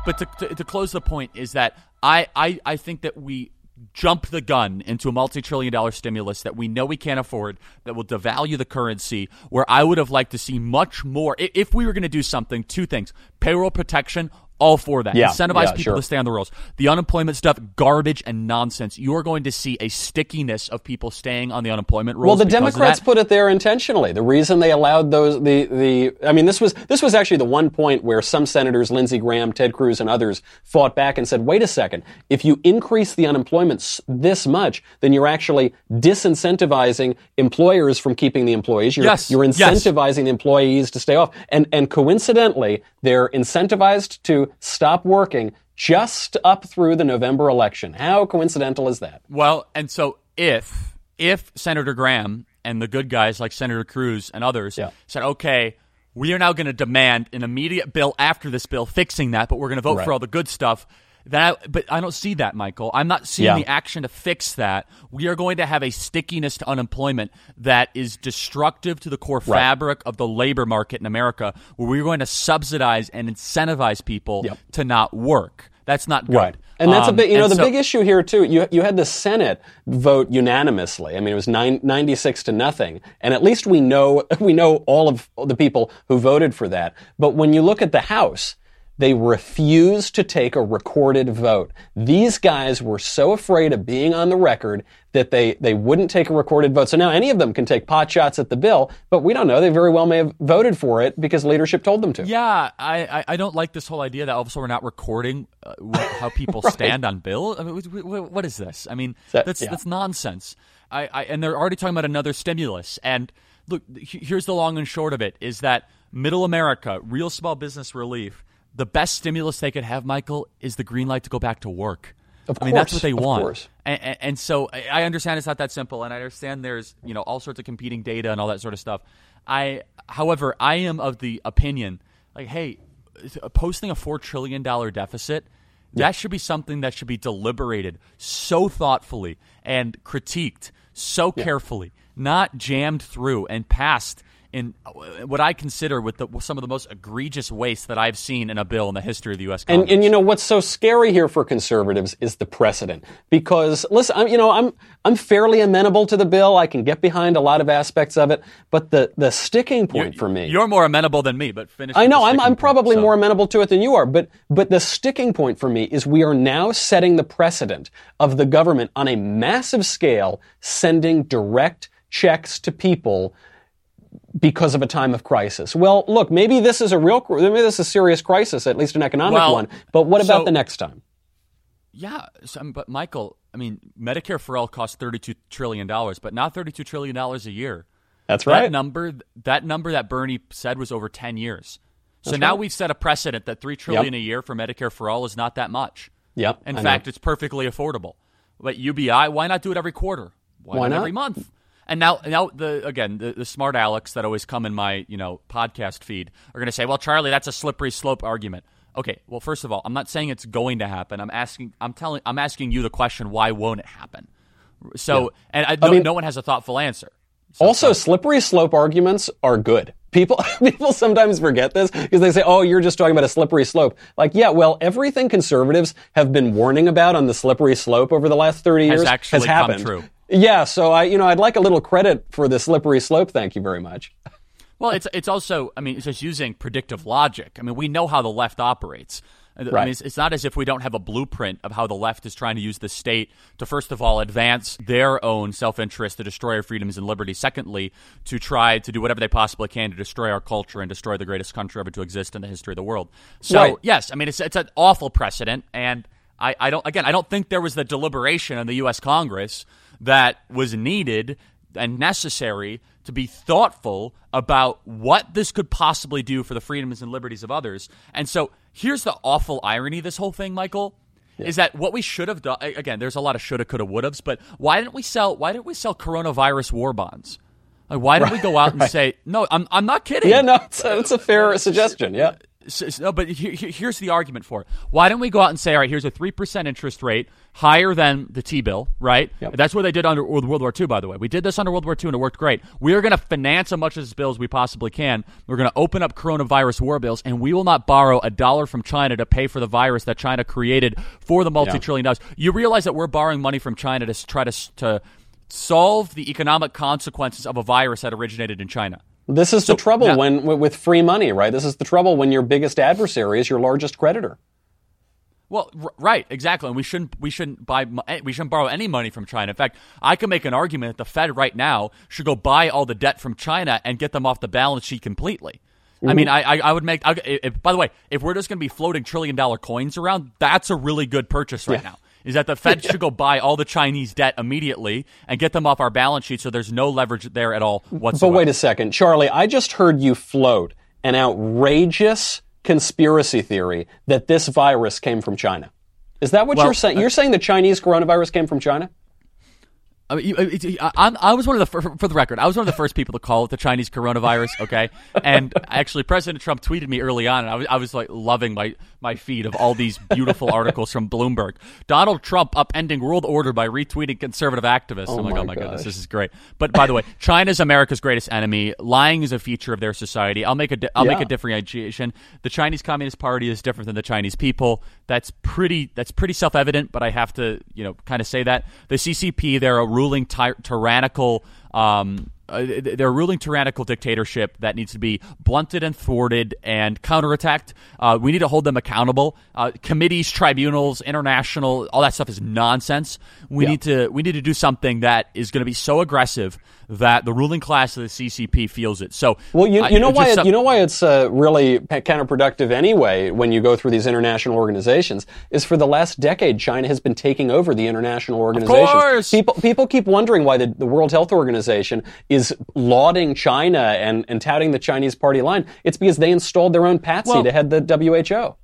But to, to, to close the point is that I, I, I think that we jump the gun into a multi-trillion dollar stimulus that we know we can't afford that will devalue the currency where i would have liked to see much more if we were going to do something two things payroll protection all for that.
Yeah,
Incentivize
yeah,
people
sure.
to stay on the rolls. The unemployment stuff, garbage and nonsense. You're going to see a stickiness of people staying on the unemployment rolls.
Well, the Democrats put it there intentionally. The reason they allowed those, the, the, I mean, this was, this was actually the one point where some senators, Lindsey Graham, Ted Cruz, and others fought back and said, wait a second, if you increase the unemployment this much, then you're actually disincentivizing employers from keeping the employees. You're,
Yes,
you're
yes.
incentivizing the employees to stay off. And, and coincidentally, they're incentivized to stop working just up through the November election. How coincidental is that?
Well, and so if if Senator Graham and the good guys like Senator Cruz and others
Yeah.
said, okay, we are now going to demand an immediate bill after this bill fixing that, but we're going to vote
Right.
for all the good stuff. That, I, but I don't see that, Michael. I'm not seeing
Yeah.
the action to fix that. We are going to have a stickiness to unemployment that is destructive to the core
Right.
fabric of the labor market in America, where we're going to subsidize and incentivize people
Yep.
to not work. That's not good.
Right. And that's
Um,
a big, you know,
and
the
so-
big issue here too. You you had the Senate vote unanimously. I mean, it was nine, 96 to nothing, and at least we know we know all of the people who voted for that. But when you look at the House, they refused to take a recorded vote. These guys were so afraid of being on the record that they they wouldn't take a recorded vote. So now any of them can take pot shots at the bill, but we don't know. They very well may have voted for it because leadership told them to.
Yeah, I, I, I don't like this whole idea that all of a sudden we're not recording uh, how people stand on bill. I mean, wh- wh- what is this? I mean,
That-
that's
yeah.
that's nonsense. I, I and they're already talking about another stimulus. And look, here's the long and short of it: is that middle America, real small business relief, the best stimulus they could have, Michael, is the green light to go back to work.
Of
I mean, that's what they
of
want.
course.
And, and, and so I I understand it's not that simple, and I understand there's you know all sorts of competing data and all that sort of stuff. I, however, I am of the opinion like, hey, posting a four trillion dollar deficit. That should be something that should be deliberated so thoughtfully and critiqued so carefully, not jammed through and passed in what I consider with the, some of the most egregious waste that I've seen in a bill in the history of the U.S.
And,
Congress.
and you know what's so scary here for conservatives is the precedent. Because listen, I'm, you know, I'm I'm fairly amenable to the bill. I can get behind a lot of aspects of it. But the the sticking point for me,
You're more amenable than me, but finish.
I know I'm I'm
point,
probably
so.
more amenable to it than you are. But but the sticking point for me is we are now setting the precedent of the government on a massive scale sending direct checks to people because of a time of crisis. Well, look, maybe this is a real, maybe this is a serious crisis, at least an economic
Well,
one. But what about
so-
the next time?
Yeah, so, but Michael, I mean, Medicare for all costs thirty-two trillion dollars, but not thirty-two trillion dollars a year.
That's
That
right.
number, that number that Bernie said was over ten years. So
That's
now
right.
we've set a precedent that three trillion a year for Medicare for all is not that much.
Yep.
In
I
fact,
know.
it's perfectly affordable. But UBI, why not do it every quarter? Why,
Why not?
every month? And now, now the again, the, the smart Alex that always come in my you know podcast feed are going to say, "Well, Charlie, that's a slippery slope argument." Okay, well, first of all, I'm not saying it's going to happen. I'm asking, I'm telling, I'm asking you the question: Why won't it happen? So, and I, no,
mean-
no one has a thoughtful answer.
Also, slippery slope arguments are good. People, people sometimes forget this because they say, "Oh, you're just talking about a slippery slope." Like, yeah, well, everything conservatives have been warning about on the slippery slope over the last thirty
Has
years
actually
has
come
happened.
true.
Yeah, so I, you know, I'd like a little credit for the slippery slope. Thank you very much.
Well, it's it's also, I mean, it's just using predictive logic. I mean, we know how the left operates. Right. I mean, it's, it's, not as if we don't have a blueprint of how the left is trying to use the state to, first of all, advance their own self interest to destroy our freedoms and liberties. Secondly, to try to do whatever they possibly can to destroy our culture and destroy the greatest country ever to exist in the history of the world. So, right. yes, I mean, it's, it's an awful precedent. And I, I don't, again, I don't think there was the deliberation in the U.S. Congress that was needed and necessary to be thoughtful about what this could possibly do for the freedoms and liberties of others. And so here's the awful irony of this whole thing, Michael. Yeah. Is that what we should have done? Again, there's a lot of shoulda, coulda, would haves, but why didn't we sell? Why didn't we sell coronavirus war bonds? Like, why didn't right, we go out and right. say, no, I'm, I'm not kidding.
Yeah, no, it's a, it's a fair suggestion. Yeah.
So, no, but here's the argument for it. Why don't we go out and say, all right, here's a 3% interest rate, higher than the T bill, right? Yep. That's what they did under World War II, by the way. We did this under World War II and it worked great. We are going to finance as much of this bill as we possibly can. We're going to open up coronavirus war bills, and we will not borrow a dollar from China to pay for the virus that China created for the multi trillion dollars. You realize that we're borrowing money from China to try to, to solve the economic consequences of a virus that originated in China.
This is so, the trouble now, when with free money, right? This is the trouble when your biggest adversary is your largest creditor.
Well, r- right, exactly, and we shouldn't we shouldn't buy eh, we shouldn't borrow any money from China. In fact, I can make an argument that the Fed right now should go buy all the debt from China and get them off the balance sheet completely. Mm-hmm. I mean, I, I, I would make. I, if, by the way, if we're just going to be floating trillion dollar coins around, that's a really good purchase right yeah. now is that the Fed should go buy all the Chinese debt immediately and get them off our balance sheet so there's no leverage there at all whatsoever.
But wait a second, Charlie, I just heard you float an outrageous conspiracy theory that this virus came from China. Is that what well, you're saying? Uh, you're saying the Chinese coronavirus came from China?
I, mean, I, I, was one of the for the record, I was one of the first people to call it the Chinese coronavirus. Okay, and actually, President Trump tweeted me early on, and I was, I was like loving my my feed of all these beautiful articles from Bloomberg. Donald Trump upending world order by retweeting conservative activists. Oh I'm like, my oh my gosh. goodness, this is great. But by the way, China is America's greatest enemy. Lying is a feature of their society. I'll make a di- I'll yeah. make a differentiation. The Chinese Communist Party is different than the Chinese people. That's pretty that's pretty self evident. But I have to you know kind of say that the CCP they're a ruling ty- tyrannical. Um, uh, they're a ruling tyrannical dictatorship that needs to be blunted and thwarted and counterattacked. Uh, we need to hold them accountable. Uh, committees, tribunals, international, all that stuff is nonsense. We yeah. need to we need to do something that is going to be so aggressive that the ruling class of the CCP feels it. So,
well, you, you know why it, you know why it's uh, really counterproductive anyway when you go through these international organizations is for the last decade China has been taking over the international organizations. Of course. People people keep wondering why the, the World Health Organization is lauding China and, and touting the Chinese party line. It's because they installed their own patsy well, to head the WHO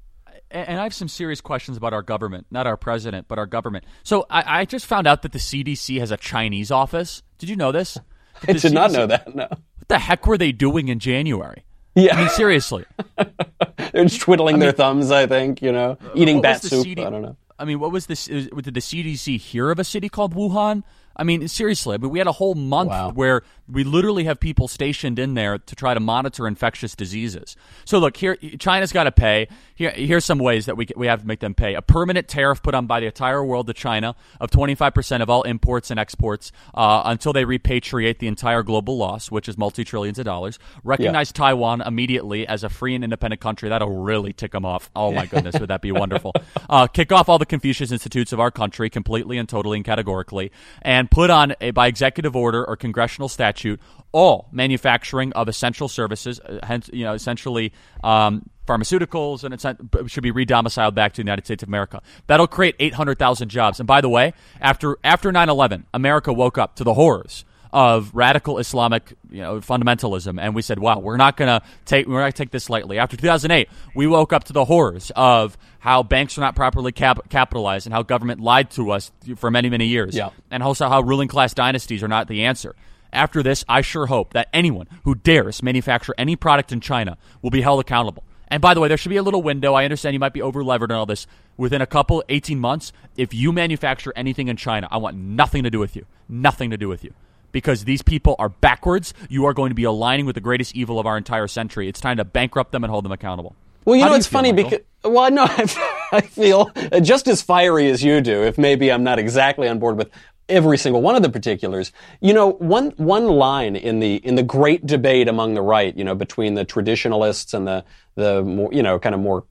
and I have some serious questions about our government, not our president, but our government. So I, I, just found out that the CDC has a Chinese office. Did you know this?
I did not know that. No.
What the heck were they doing in January?
Yeah.
I mean, seriously.
They're just twiddling I mean, their thumbs, I think, you know, eating bat soup. CD- I don't know.
I mean, what was this? Did the CDC hear of a city called Wuhan? I mean, seriously. I mean, we had a whole month wow. where we literally have people stationed in there to try to monitor infectious diseases. So look, here China's got to pay. Here, here's some ways that we we have to make them pay. A permanent tariff put on by the entire world to China of 25% of all imports and exports uh, until they repatriate the entire global loss, which is multi trillions of dollars. Recognize yeah. Taiwan immediately as a free and independent country. That'll really tick them off. Oh my goodness, would that be wonderful? Uh, kick off all the Confucius institutes of our country completely and totally and categorically, and put on a, by executive order or congressional statute statute all manufacturing of essential services, uh, hence, you know, essentially um, pharmaceuticals, and it should be redomiciled back to the United States of America. That'll create 800,000 jobs. And by the way, after after 9/11, America woke up to the horrors of radical Islamic, you know, fundamentalism, and we said, "Wow, we're not gonna take we're not gonna take this lightly." After 2008, we woke up to the horrors of how banks are not properly cap- capitalized and how government lied to us for many many years,
yeah.
and also how ruling class dynasties are not the answer. After this, I sure hope that anyone who dares manufacture any product in China will be held accountable. And by the way, there should be a little window. I understand you might be over levered and all this. Within a couple, 18 months, if you manufacture anything in China, I want nothing to do with you. Nothing to do with you. Because these people are backwards. You are going to be aligning with the greatest evil of our entire century. It's time to bankrupt them and hold them accountable.
Well, you How know, it's funny Michael? because, well, no, I feel just as fiery as you do, if maybe I'm not exactly on board with every single one of the particulars. You know, one one line in the in the great debate among the right, you know, between the traditionalists and the the more you know kind of more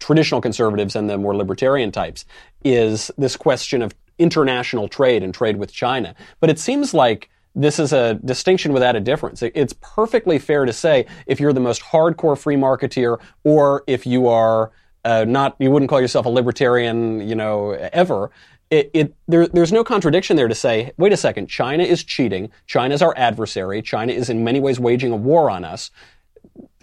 traditional conservatives and the more libertarian types is this question of international trade and trade with China. But it seems like this is a distinction without a difference. It's perfectly fair to say if you're the most hardcore free marketeer or if you are uh, not, you wouldn't call yourself a libertarian, you know, ever. It, it there, there's no contradiction there to say, wait a second, China is cheating. China is our adversary. China is in many ways waging a war on us.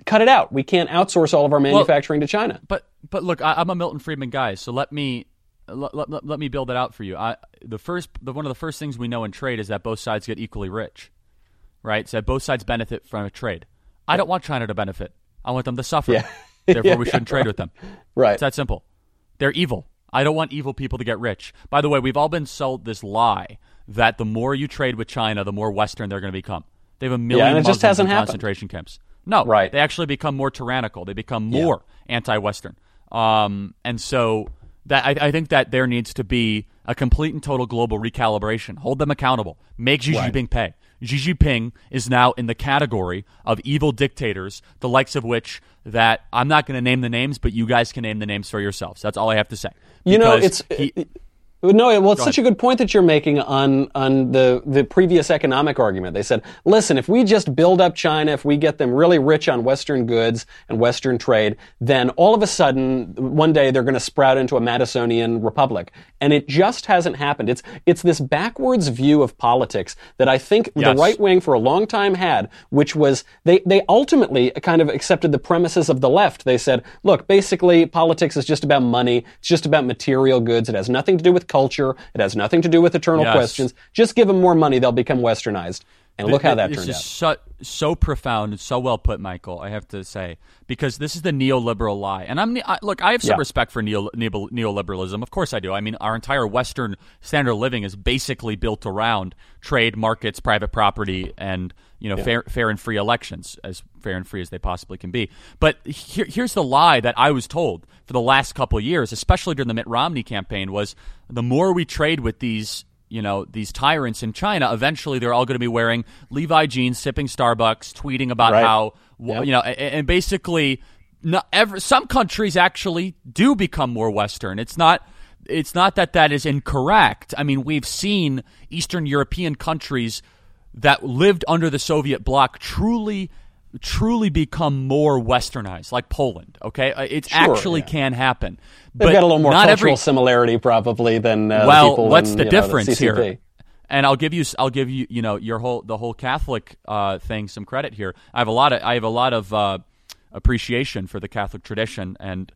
Cut it out. We can't outsource all of our manufacturing
well,
to China.
But but look, I, am a Milton Friedman guy, so let me let, let, let, me build it out for you. I, the first, the, one of the first things we know in trade is that both sides get equally rich, right? So both sides benefit from a trade. I don't want China to benefit. I want them to suffer.
Yeah.
Therefore,
yeah,
we shouldn't trade with them.
Right.
It's that simple. They're evil. I don't want evil people to get rich. By the way, we've all been sold this lie that the more you trade with China, the more Western they're going to become. They have a million
yeah, and it
Muslims
just hasn't
in
happened.
concentration camps. No,
right.
They actually become more tyrannical. They become more yeah. anti-Western. Um, and so that I, I, think that there needs to be a complete and total global recalibration. Hold them accountable. Make Xi right. Jinping pay. Xi Jinping is now in the category of evil dictators, the likes of which that I'm not going to name the names, but you guys can name the names for yourselves. That's all I have to say.
You know, it's. He, uh, no, well, it's Go such ahead. a good point that you're making on on the the previous economic argument. They said, listen, if we just build up China, if we get them really rich on Western goods and Western trade, then all of a sudden, one day they're going to sprout into a Madisonian republic, and it just hasn't happened. It's it's this backwards view of politics that I think yes. the right wing for a long time had, which was they they ultimately kind of accepted the premises of the left. They said, look, basically politics is just about money, it's just about material goods. It has nothing to do with culture. It has nothing to do with eternal yes. questions. Just give them more money, they'll become westernized. And look how that turned out.
So, so profound and so well put, Michael. I have to say because this is the neoliberal lie. And I'm I, look, I have some yeah. respect for neo, neo, neoliberalism. Of course, I do. I mean, our entire Western standard of living is basically built around trade, markets, private property, and you know, yeah. fair, fair and free elections, as fair and free as they possibly can be. But here, here's the lie that I was told for the last couple of years, especially during the Mitt Romney campaign, was the more we trade with these you know these tyrants in China, eventually they're all going to be wearing Levi jeans, sipping Starbucks, tweeting about right. how yep. you know, and, and basically, not some countries actually do become more Western. It's not. It's not that that is incorrect. I mean, we've seen Eastern European countries that lived under the Soviet bloc truly truly become more westernized, like Poland. Okay, uh, it sure, actually yeah. can happen.
They've
but
got a little more cultural
every...
similarity probably than uh,
well.
The
what's
in,
the difference
know, the
here? And I'll give you, I'll give you, you know, your whole the whole Catholic uh, thing some credit here. I have a lot of, I have a lot of uh, appreciation for the Catholic tradition, and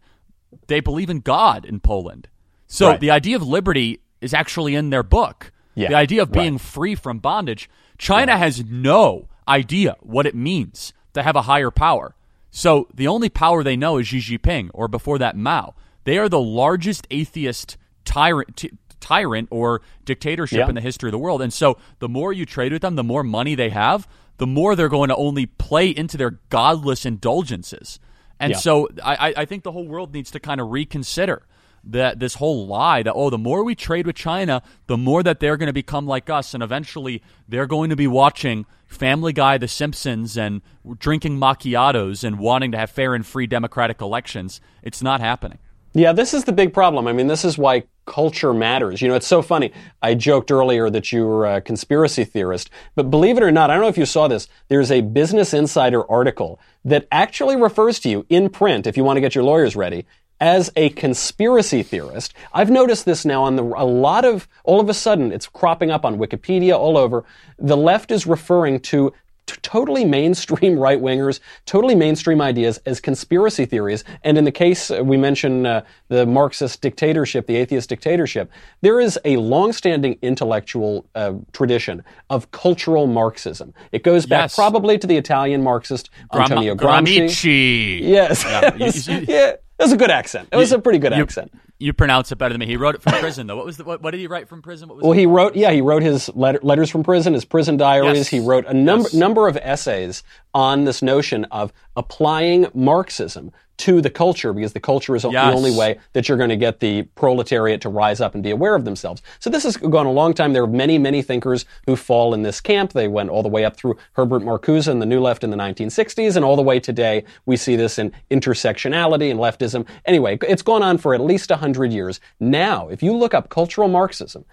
they believe in God in Poland. So right. the idea of liberty is actually in their book. Yeah. The idea of being right. free from bondage. China has no idea what it means to have a higher power. So the only power they know is Xi Jinping, or before that, Mao. They are the largest atheist tyrant, t- tyrant or dictatorship yeah. in the history of the world. And so the more you trade with them, the more money they have, the more they're going to only play into their godless indulgences. And yeah. so I, I think the whole world needs to kind of reconsider that this whole lie that oh the more we trade with China, the more that they're going to become like us, and eventually they're going to be watching Family Guy, The Simpsons, and drinking macchiatos and wanting to have fair and free democratic elections. It's not happening.
Yeah, this is the big problem. I mean, this is why culture matters. You know, it's so funny. I joked earlier that you were a conspiracy theorist, but believe it or not, I don't know if you saw this. There's a Business Insider article that actually refers to you in print, if you want to get your lawyers ready, as a conspiracy theorist. I've noticed this now on the, a lot of, all of a sudden, it's cropping up on Wikipedia all over. The left is referring to totally mainstream right wingers, totally mainstream ideas as conspiracy theories. And in the case uh, we mentioned uh, the Marxist dictatorship, the atheist dictatorship, there is a long-standing intellectual uh, tradition of cultural Marxism. It goes back yes. probably to the Italian Marxist Antonio Gramsci.
Gramsci.
Yes. Yeah. yeah. It was a good accent. It was you, a pretty good
you,
accent.
You pronounce it better than me. He wrote it from prison, though. What was the, what, what did he write from prison?
well, he wrote yeah, he wrote his letter, letters from prison, his prison diaries. Yes. He wrote a number yes. number of essays on this notion of applying Marxism to the culture because the culture is
Yes.
the only way that you're going to get the proletariat to rise up and be aware of themselves. So this has gone a long time. There are many, many thinkers who fall in this camp. They went all the way up through Herbert Marcuse and the New Left in the 1960s, and all the way today we see this in intersectionality and leftism. Anyway, it's gone on for at least 100 years. Now, if you look up cultural Marxism,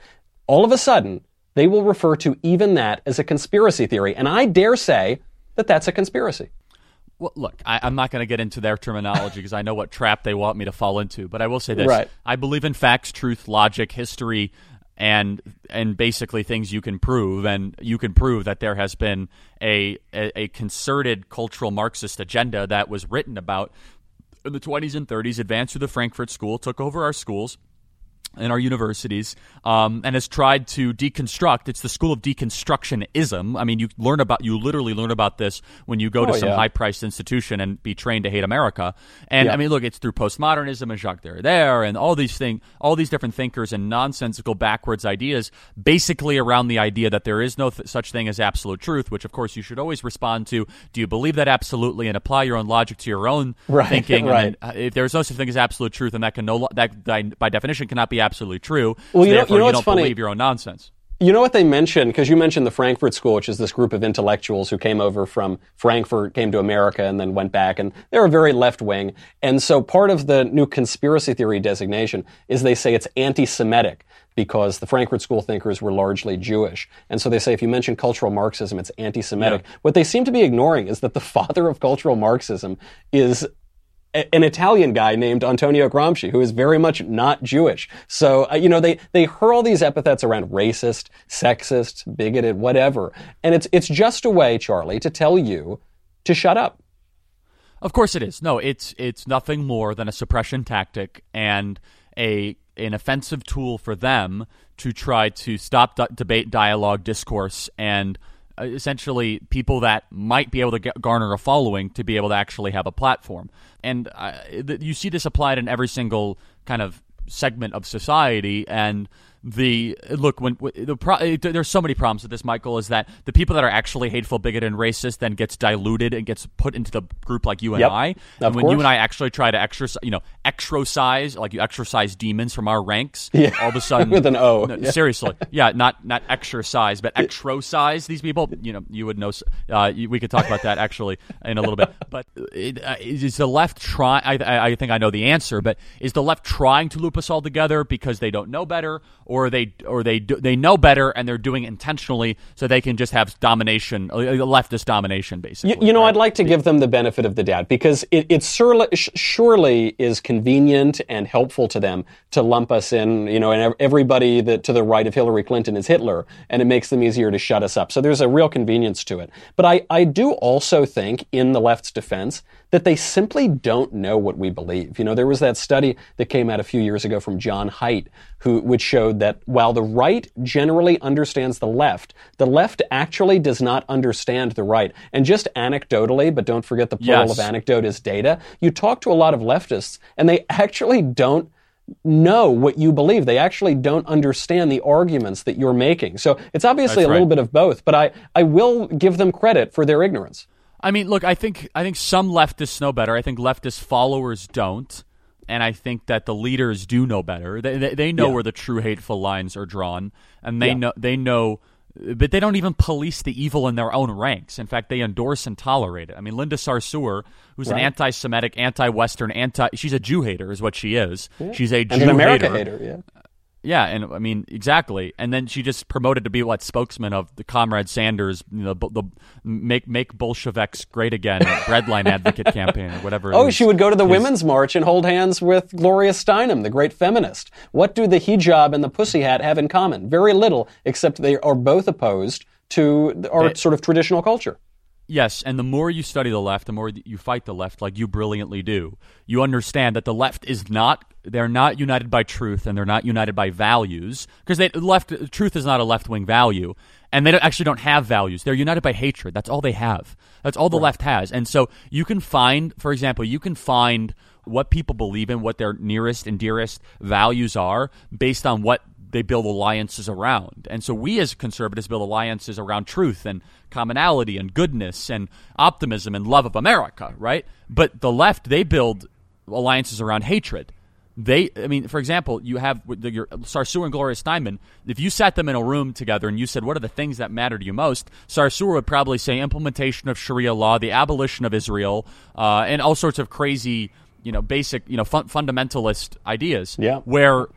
all of a sudden, they will refer to even that as a conspiracy theory. And I dare say that that's a conspiracy.
Well, look, I, I'm not going to get into their terminology because I know what trap they want me to fall into. But I will say this:
Right.
I believe in facts, truth, logic, history, and and basically things you can prove. And you can prove that there has been a a, a concerted cultural Marxist agenda that was written about in the 20s and 30s, advanced through the Frankfurt School, took over our schools in our universities um, and has tried to deconstruct. It's the school of deconstructionism. I mean, you learn about you literally learn about this when you go to
Oh,
some
yeah.
high-priced institution and be trained to hate America. And
Yeah.
I mean, look, it's through postmodernism and Jacques Derrida and all these thing, all these different thinkers and nonsensical backwards ideas, basically around the idea that there is no th- such thing as absolute truth. Which, of course, you should always respond to: Do you believe that absolutely, and apply your own logic to your own
Right,
thinking?
right.
And then, uh, if there's no such thing as absolute truth, and that can no lo- that by by definition cannot be absolutely true.
Well,
so
you know- you know what's
don't
funny?
believe your own nonsense.
You know what they mentioned? Because you mentioned the Frankfurt School, which is this group of intellectuals who came over from Frankfurt, came to America, and then went back. And they were very left wing. And so part of the new conspiracy theory designation is they say it's anti Semitic because the Frankfurt School thinkers were largely Jewish. And so they say if you mention cultural Marxism, it's anti Semitic. What they seem to be ignoring is that the father of cultural Marxism is an Italian guy named Antonio Gramsci, who is very much not Jewish. So, uh, you know, they, they hurl these epithets around racist, sexist, bigoted, whatever. And it's, it's just a way, Charlie, to tell you to shut up.
Of course it is. No, it's it's nothing more than a suppression tactic and a an offensive tool for them to try to stop d- debate, dialogue, discourse, and essentially people that might be able to get, garner a following to be able to actually have a platform. And uh, you see this applied in every single kind of segment of society and the look when the pro, uh, there's so many problems with this michael is that the people that are actually hateful bigoted and racist then gets diluted and gets put into the group like you and
Yep.
i and when
course.
you and i actually try to exercise you know exercise like you exercise demons from our ranks
Yeah.
all of a sudden
With an O.
No,
Yeah.
seriously yeah not not exercise but exercise these people you know you would know uh, you- we could talk about that actually in a little bit but it, uh, is the left try I, I I think I know the answer but is the left trying to loop us all together because they don't know better or they or they do, they know better and they're doing it intentionally so they can just have domination uh, leftist domination basically
You, you know,
right?
I'd like to give them the benefit of the doubt because it, it surely, sh- surely is convenient and helpful to them to lump us in, you know, and everybody that to the right of Hillary Clinton is Hitler, and it makes them easier to shut us up. So there's a real convenience to it. But I, I do also think, in the left's defense, that they simply don't know what we believe. You know, there was that study that came out a few years ago from Jon Haidt, who which showed that while the right generally understands the left, the left actually does not understand the right. And just anecdotally, but don't forget the plural
Yes.
of anecdote is data, you talk to a lot of leftists and they actually don't know what you believe. They actually don't understand the arguments that you're making. So it's obviously
That's
a little bit of both, but I, I will give them credit for their ignorance.
I mean, look, I think I think some leftists know better. I think leftist followers don't, and I think that the leaders do know better. They they, they know
Yeah.
where the true hateful lines are drawn, and they
Yeah.
know they know. But they don't even police the evil in their own ranks. In fact, they endorse and tolerate it. I mean, Linda Sarsour, who's an anti-Semitic, anti-Western, anti—she's a Jew hater, is what she is. She's a Jew
And an America
hater.
hater, yeah.
Yeah, and I mean exactly. And then she just promoted to be what spokesman of the Comrade Sanders, you know, the, the make make Bolsheviks great again, breadline advocate campaign or whatever.
Oh, she would go to the
His-
women's march and hold hands with Gloria Steinem, the great feminist. What do the hijab and the pussy hat have in common? Very little, except they are both opposed to our
They-
sort of traditional culture.
Yes, and the more you study the left, the more you fight the left, like you brilliantly do. You understand that the left is not they're not united by truth and they're not united by values because they left truth is not a left wing value and they don't, actually don't have values. They're united by hatred. That's all they have. That's all the left has. And so you can find, for example, you can find what people believe in, what their nearest and dearest values are based on what they build alliances around. And so we as conservatives build alliances around truth and commonality and goodness and optimism and love of America, right? But the left, they build alliances around hatred. They, I mean, for example, you have your Sarsour and Gloria Steinem. If you sat them in a room together and you said, "What are the things that matter to you most?" Sarsour would probably say implementation of Sharia law, the abolition of Israel, uh, and all sorts of crazy, you know, basic, you know, fun- fundamentalist ideas.
Yeah.
Where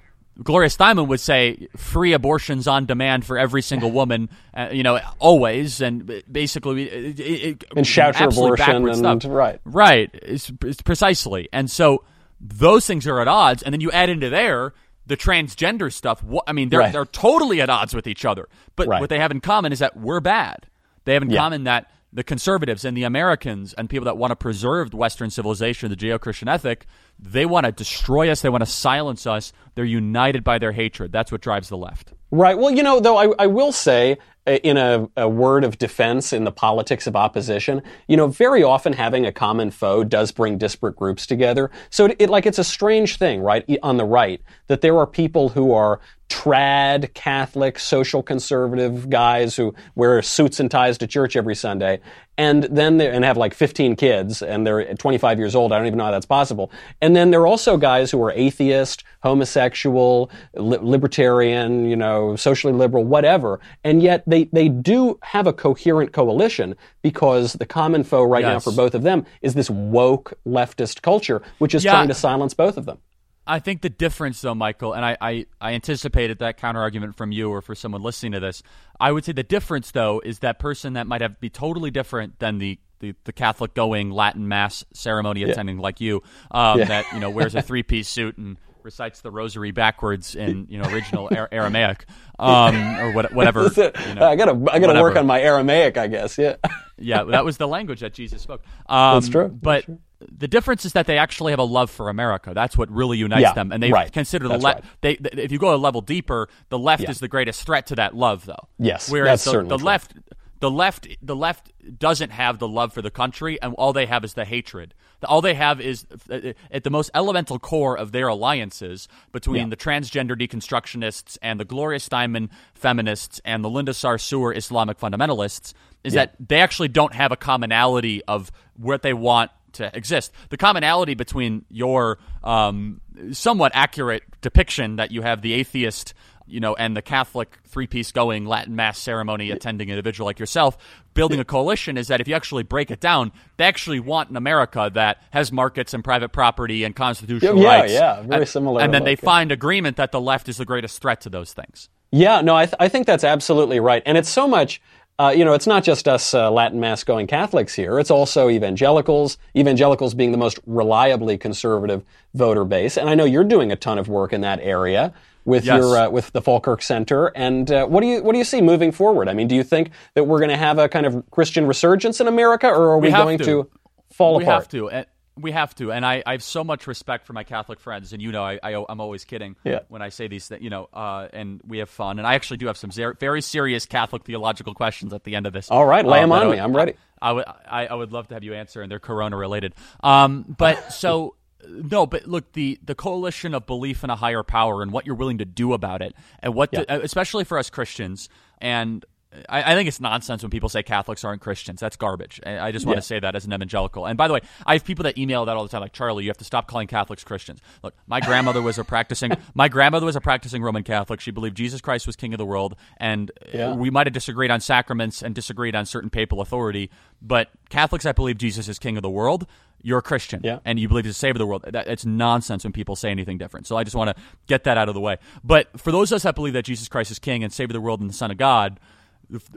Gloria Steinem would say free abortions on demand for every single woman, uh, you know, always, and basically, it, it,
and shout your abortion and
stuff.
right,
right, it's, it's precisely, and so those things are at odds, and then you add into there the transgender stuff. I mean, they're
right.
they're totally at odds with each other. But
right.
what they have in common is that we're bad. They have in
yeah.
common that the conservatives and the Americans and people that want to preserve Western civilization, the Judeo-Christian ethic, they want to destroy us. They want to silence us. They're united by their hatred. That's what drives the left.
Right. Well, you know, though, I, I will say, eh, in a, a, word of defense in the politics of opposition, you know, very often having a common foe does bring disparate groups together. So it, it like it's a strange thing, right, on the right, that there are people who are trad Catholic, social conservative guys who wear suits and ties to church every Sunday, and then they and have like 15 kids, and they're 25 years old. I don't even know how that's possible. And then there are also guys who are atheist, homosexual, li- libertarian, you know, socially liberal, whatever, and yet they they do have a coherent coalition because the common foe right
yes.
now for both of them is this woke leftist culture, which is
yeah.
trying to silence both of them.
I think the difference, though, Michael, and I, I, I anticipated that counter argument from you or for someone listening to this. I would say the difference, though, is that person that might have be totally different than the the, the Catholic going Latin mass ceremony
Yeah.
attending like you, um,
Yeah.
that you know wears a three piece suit and recites the rosary backwards in you know original Ar- Aramaic um, or what, whatever. You know,
I gotta I gotta work on my Aramaic, I guess. Yeah.
yeah, that was the language that Jesus spoke. Um,
That's true. That's
But the difference is that they actually have a love for America. That's what really unites
Yeah,
them, and they
right.
consider the left.
right.
They, th- if you go a level deeper, the left
Yeah.
is the greatest threat to that love, though.
Yes,
Whereas
that's
the,
certainly
the left, the left, the left doesn't have the love for the country, and all they have is the hatred. All they have is uh, at the most elemental core of their alliances between
Yeah.
the transgender deconstructionists and the Gloria Steinem feminists and the Linda Sarsour Islamic fundamentalists is that they actually don't have a commonality of what they want to exist. The commonality between your um, somewhat accurate depiction that you have the atheist, you know, and the Catholic three-piece going Latin mass ceremony attending individual like yourself, building a coalition is that if you actually break it down, they actually want an America that has markets and private property and constitutional
Yeah,
rights.
yeah, yeah, very
and,
similar
And then they find agreement that the left is the greatest threat to those things.
Yeah, no, I, th- I think that's absolutely right. And it's so much, uh, you know, it's not just us uh, Latin Mass going Catholics here. It's also evangelicals, evangelicals being the most reliably conservative voter base. And I know you're doing a ton of work in that area with
Yes.
your uh, with the Falkirk Center. And uh, what do you what do you see moving forward? I mean, do you think that we're going to have a kind of Christian resurgence in America, or are we,
We
going
to.
to, fall
we
apart?
have to. And we have to. And I, I have so much respect for my Catholic friends. And you know, I, I, I'm always kidding
Yeah.
when I say these things, you know, uh, and we have fun. And I actually do have some ser- very serious Catholic theological questions at the end of this.
All right, lay them
that
on me. I'm ready.
I, would, I, I would love to have you answer, and they're corona related. Um, but so. No, but look, the, the coalition of belief in a higher power and what you're willing to do about it, and what, the- especially for us Christians, and I, I think it's nonsense when people say Catholics aren't Christians. That's garbage. I, I just want
Yeah.
to say that as an evangelical. And by the way, I have people that email that all the time, like Charlie, you have to stop calling Catholics Christians. Look, my grandmother was a practicing my grandmother was a practicing Roman Catholic. She believed Jesus Christ was King of the world, and
Yeah.
we might have disagreed on sacraments and disagreed on certain papal authority, but Catholics, I believe Jesus is King of the world. You're a Christian,
Yeah.
and you believe he's the Savior of the world. That, it's nonsense when people say anything different. So I just want to get that out of the way. But for those of us that believe that Jesus Christ is King and Savior of the world and the Son of God,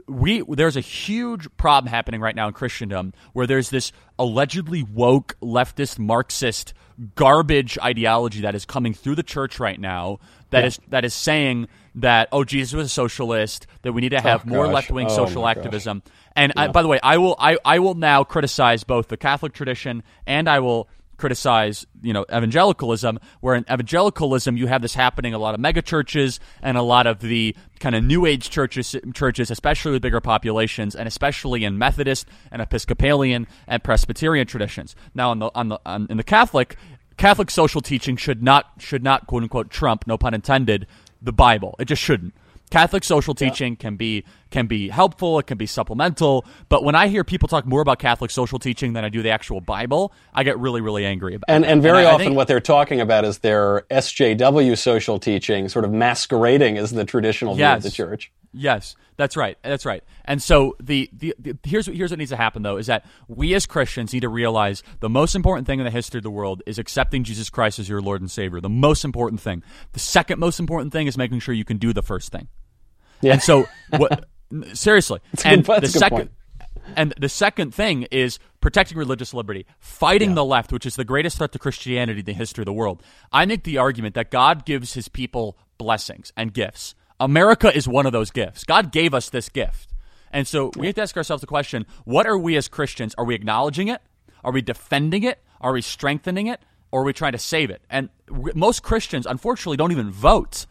we there's a huge problem happening right now in Christendom where there's this allegedly woke leftist Marxist garbage ideology that is coming through the church right now that is that is saying that oh Jesus was a socialist that we need to oh, have more left wing
Oh,
social
my gosh.
activism. And uh, I, by the way I will I, I will now criticize both the Catholic tradition and I will criticize, you know, evangelicalism, where in evangelicalism you have this happening a lot of mega churches and a lot of the kind of new age churches churches, especially with bigger populations, and especially in Methodist and Episcopalian and Presbyterian traditions. Now on the on the on, in the Catholic Catholic social teaching should not should not quote unquote trump, no pun intended, the Bible. It just shouldn't. Catholic social teaching yeah. can be can be helpful, it can be supplemental, but when I hear people talk more about Catholic social teaching than I do the actual Bible, I get really really angry about
and,
it.
And very
and
I, often I think, what they're talking about is their SJW social teaching sort of masquerading as the traditional
yes,
view of the church.
Yes. That's right. That's right. And so the, the, the, here's here's what needs to happen though is that we as Christians need to realize the most important thing in the history of the world is accepting Jesus Christ as your Lord and Savior. The most important thing. The second most important thing is making sure you can do the first thing. Yeah. And so what seriously. and
good,
the second
point.
and the second thing is protecting religious liberty, fighting yeah. the left, which is the greatest threat to Christianity in the history of the world. I make the argument that God gives his people blessings and gifts. America is one of those gifts. God gave us this gift. And so we have to ask ourselves the question what are we as Christians? Are we acknowledging it? Are we defending it? Are we strengthening it? Or are we trying to save it? And most Christians, unfortunately, don't even vote.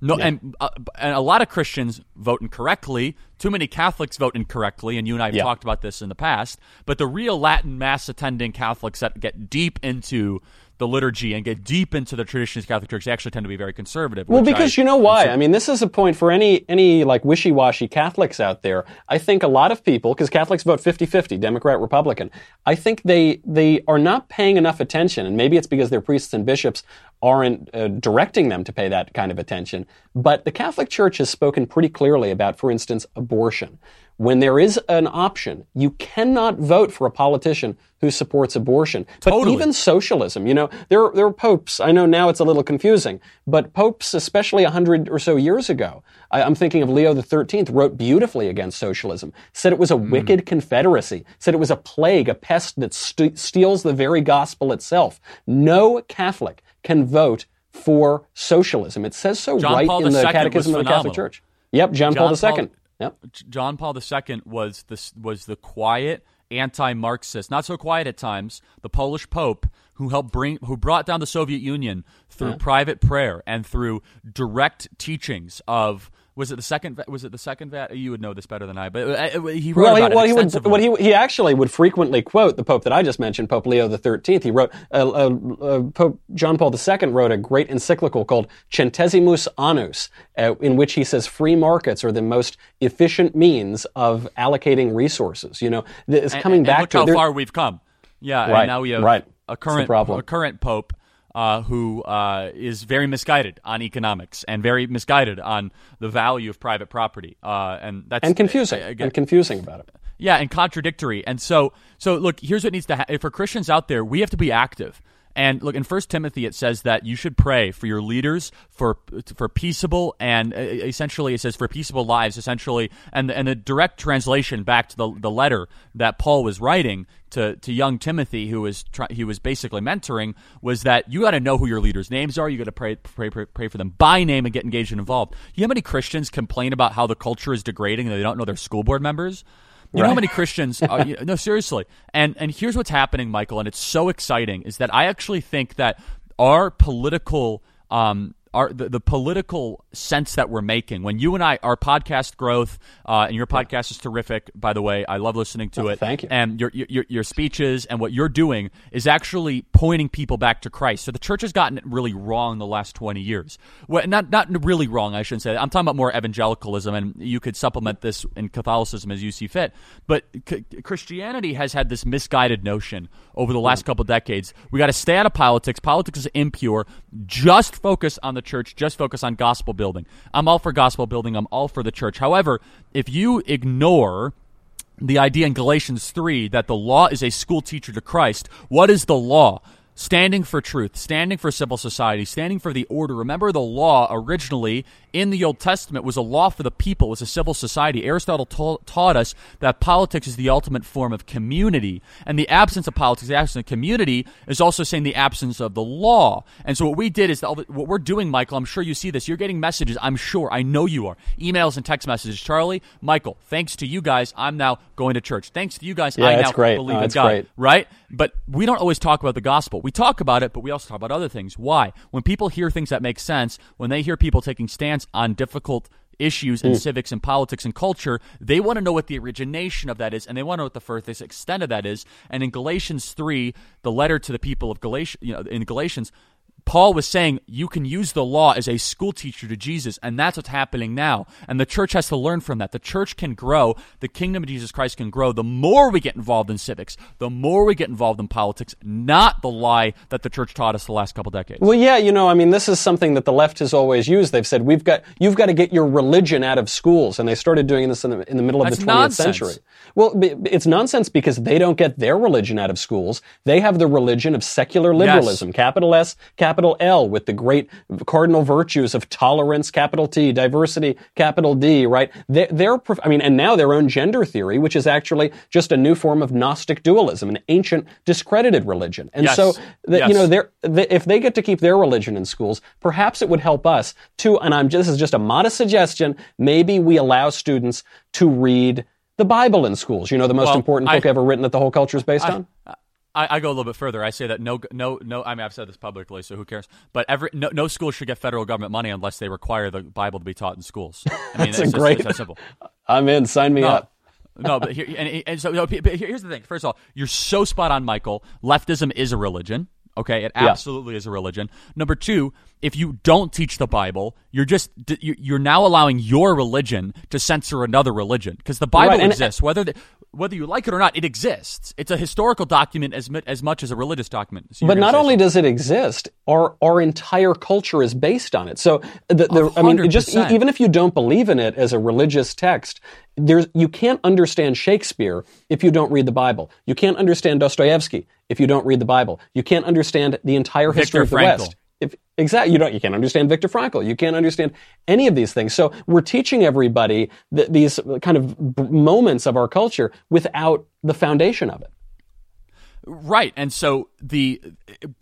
No, yeah. and uh, and a lot of Christians vote incorrectly. Too many Catholics vote incorrectly, and you and I have yeah. talked about this in the past. But the real Latin Mass attending Catholics that get deep into the liturgy and get deep into the traditions of Catholic Church, they actually tend to be very conservative.
Well, because I, you know why? I mean, this is a point for any any like wishy-washy Catholics out there. I think a lot of people, because Catholics vote 50-50, Democrat, Republican, I think they they are not paying enough attention, and maybe it's because their priests and bishops aren't uh, directing them to pay that kind of attention. But the Catholic Church has spoken pretty clearly about, for instance, abortion. When there is an option, you cannot vote for a politician who supports abortion. But
totally.
even socialism, you know, there, there are popes, I know now it's a little confusing, but popes, especially 100 or so years ago, I, am thinking of Leo XIII, wrote beautifully against socialism, said it was a mm. wicked confederacy, said it was a plague, a pest that st- steals the very gospel itself. No Catholic can vote for socialism. It says so
John
right
Paul
in the
II
Catechism of the Catholic Church. Yep, John, John Paul II. Paul, Yep.
John Paul II was the, was the quiet anti-Marxist, not so quiet at times, the Polish Pope who helped bring, who brought down the Soviet Union through yeah. private prayer and through direct teachings of was it the second? Was it the second? You would know this better than I. But uh, uh, he wrote
well,
about
he, well,
it
he would. Well, he, he actually would frequently quote the Pope that I just mentioned, Pope Leo XIII. He wrote uh, uh, uh, Pope John Paul II wrote a great encyclical called Centesimus Annus, uh, in which he says free markets are the most efficient means of allocating resources. You know, it's coming
and,
back
and
to
how far we've come. Yeah,
right,
and now we have
right.
a current a current Pope uh, who uh, is very misguided on economics and very misguided on the value of private property, uh, and that's
and confusing again, and confusing about it.
Yeah, and contradictory. And so, so look, here's what needs to happen for Christians out there. We have to be active. And look, in First Timothy, it says that you should pray for your leaders for for peaceable and uh, essentially it says for peaceable lives, essentially. And and the direct translation back to the the letter that Paul was writing to, to young Timothy, who was try, he was basically mentoring, was that you got to know who your leaders' names are. You got to pray, pray, pray, pray for them by name and get engaged and involved. You know how many Christians complain about how the culture is degrading and they don't know their school board members? You right. know how many Christians? Are, you, no, seriously. And and here's what's happening, Michael, and it's so exciting is that I actually think that our political um, our the, the, political sense that we're making. When you and I our podcast growth uh, and your podcast is terrific by the way. I love listening to
oh,
it.
thank you.
And your, your your speeches and what you're doing is actually pointing people back to Christ. So the church has gotten it really wrong the last 20 years. Well, not not really wrong I shouldn't say that. I'm talking about more evangelicalism and you could supplement this in Catholicism as you see fit. But c- Christianity has had this misguided notion over the last couple decades. We got to stay out of politics. Politics is impure. Just focus on the church, just focus on gospel building. I'm all for gospel building, I'm all for the church. However, if you ignore the idea in Galatians 3 that the law is a school teacher to Christ, what is the law? Standing for truth, standing for civil society, standing for the order. Remember, the law originally in the Old Testament was a law for the people, it was a civil society. Aristotle ta- taught us that politics is the ultimate form of community. And the absence of politics, the absence of community, is also saying the absence of the law. And so what we did is what we're doing, Michael, I'm sure you see this. You're getting messages, I'm sure, I know you are. Emails and text messages. Charlie, Michael, thanks to you guys, I'm now going to church. Thanks to you guys,
yeah,
I now
great.
believe
no,
in God.
Great.
Right? But we don't always talk about the gospel. We talk about it, but we also talk about other things. Why? When people hear things that make sense, when they hear people taking stance on difficult issues in mm. civics and politics and culture, they want to know what the origination of that is, and they want to know what the furthest extent of that is. And in Galatians 3, the letter to the people of Galatia, you know, in Galatians, Paul was saying you can use the law as a school teacher to Jesus, and that's what's happening now. And the church has to learn from that. The church can grow, the kingdom of Jesus Christ can grow the more we get involved in civics, the more we get involved in politics, not the lie that the church taught us the last couple decades.
Well, yeah, you know, I mean, this is something that the left has always used. They've said we've got you've got to get your religion out of schools, and they started doing this in the, in the middle of
That's
the 20th
nonsense.
century. Well, it's nonsense because they don't get their religion out of schools. They have the religion of secular liberalism,
Yes.
capital S, capital L, with the great cardinal virtues of tolerance, capital T, diversity, capital D, right? They're, they're I mean, and now their own gender theory, which is actually just a new form of Gnostic dualism, an ancient discredited religion. And
Yes.
so, the,
Yes.
you know, they're, if they get to keep their religion in schools, perhaps it would help us to, and I'm, this is just a modest suggestion, maybe we allow students to read the Bible in schools. You know, the most
Well,
important
I-
book ever written that the whole culture is based on?
I, I go a little bit further. I say that no, no, no. I mean, I've said this publicly, so who cares? But every no, no school should get federal government money unless they require the Bible to be taught in schools. I mean,
That's
it's,
a
just-
great-
it's simple.
I'm in. Sign me
No.
up.
no, but here and, and so no, here's the thing. First of all, you're so spot on, Michael. Leftism is a religion. Okay, it
Yeah.
absolutely is a religion. Number two, if you don't teach the Bible, you're just you- you're now allowing your religion to censor another religion because the Bible
Right,
exists. Whether the, whether you like it or not, it exists. It's a historical document as as much as a religious document. So
But not only does it exist, our our entire culture is based on it. So the, the I mean, just even if you don't believe in it as a religious text, there's you can't understand Shakespeare if you don't read the Bible. You can't understand Dostoevsky if you don't read the Bible. You can't understand the entire history of the
Frankl.
West. If, exactly, you don't. You can't understand Viktor Frankl. You can't understand any of these things. So we're teaching everybody th- these kind of b- moments of our culture without the foundation of it.
Right, and so the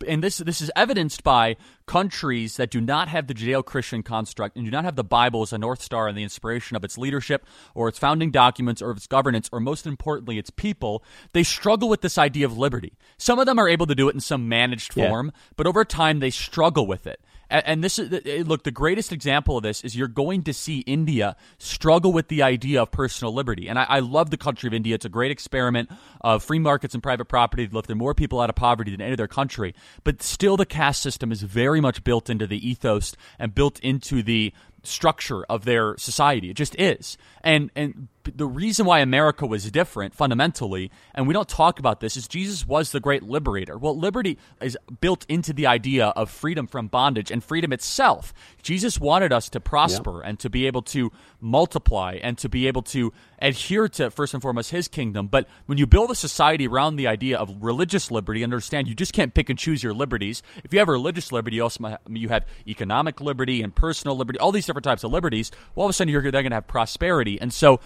and this this is evidenced by countries that do not have the Judeo-Christian construct and do not have the Bible as a north star and the inspiration of its leadership or its founding documents or of its governance or most importantly its people. They struggle with this idea of liberty. Some of them are able to do it in some managed
Yeah.
form, but over time they struggle with it. And this is eh, look. The greatest example of this is you're going to see India struggle with the idea of personal liberty. And I, I love the country of India. It's a great experiment of free markets and private property. They've lifted more people out of poverty than any other country. But still, the caste system is very much built into the ethos and built into the structure of their society. It just is. And and the reason why America was different fundamentally, and we don't talk about this, is Jesus was the great liberator. Well, liberty is built into the idea of freedom from bondage and freedom itself. Jesus wanted us to prosper and to be able to multiply and to be able to adhere to first and foremost his kingdom. But when you build a society around the idea of religious liberty, understand you just can't pick and choose your liberties. If you have a religious liberty, you also you have economic liberty and personal liberty, all these different types of liberties. Well, all of a sudden you're then going to have prosperity, and so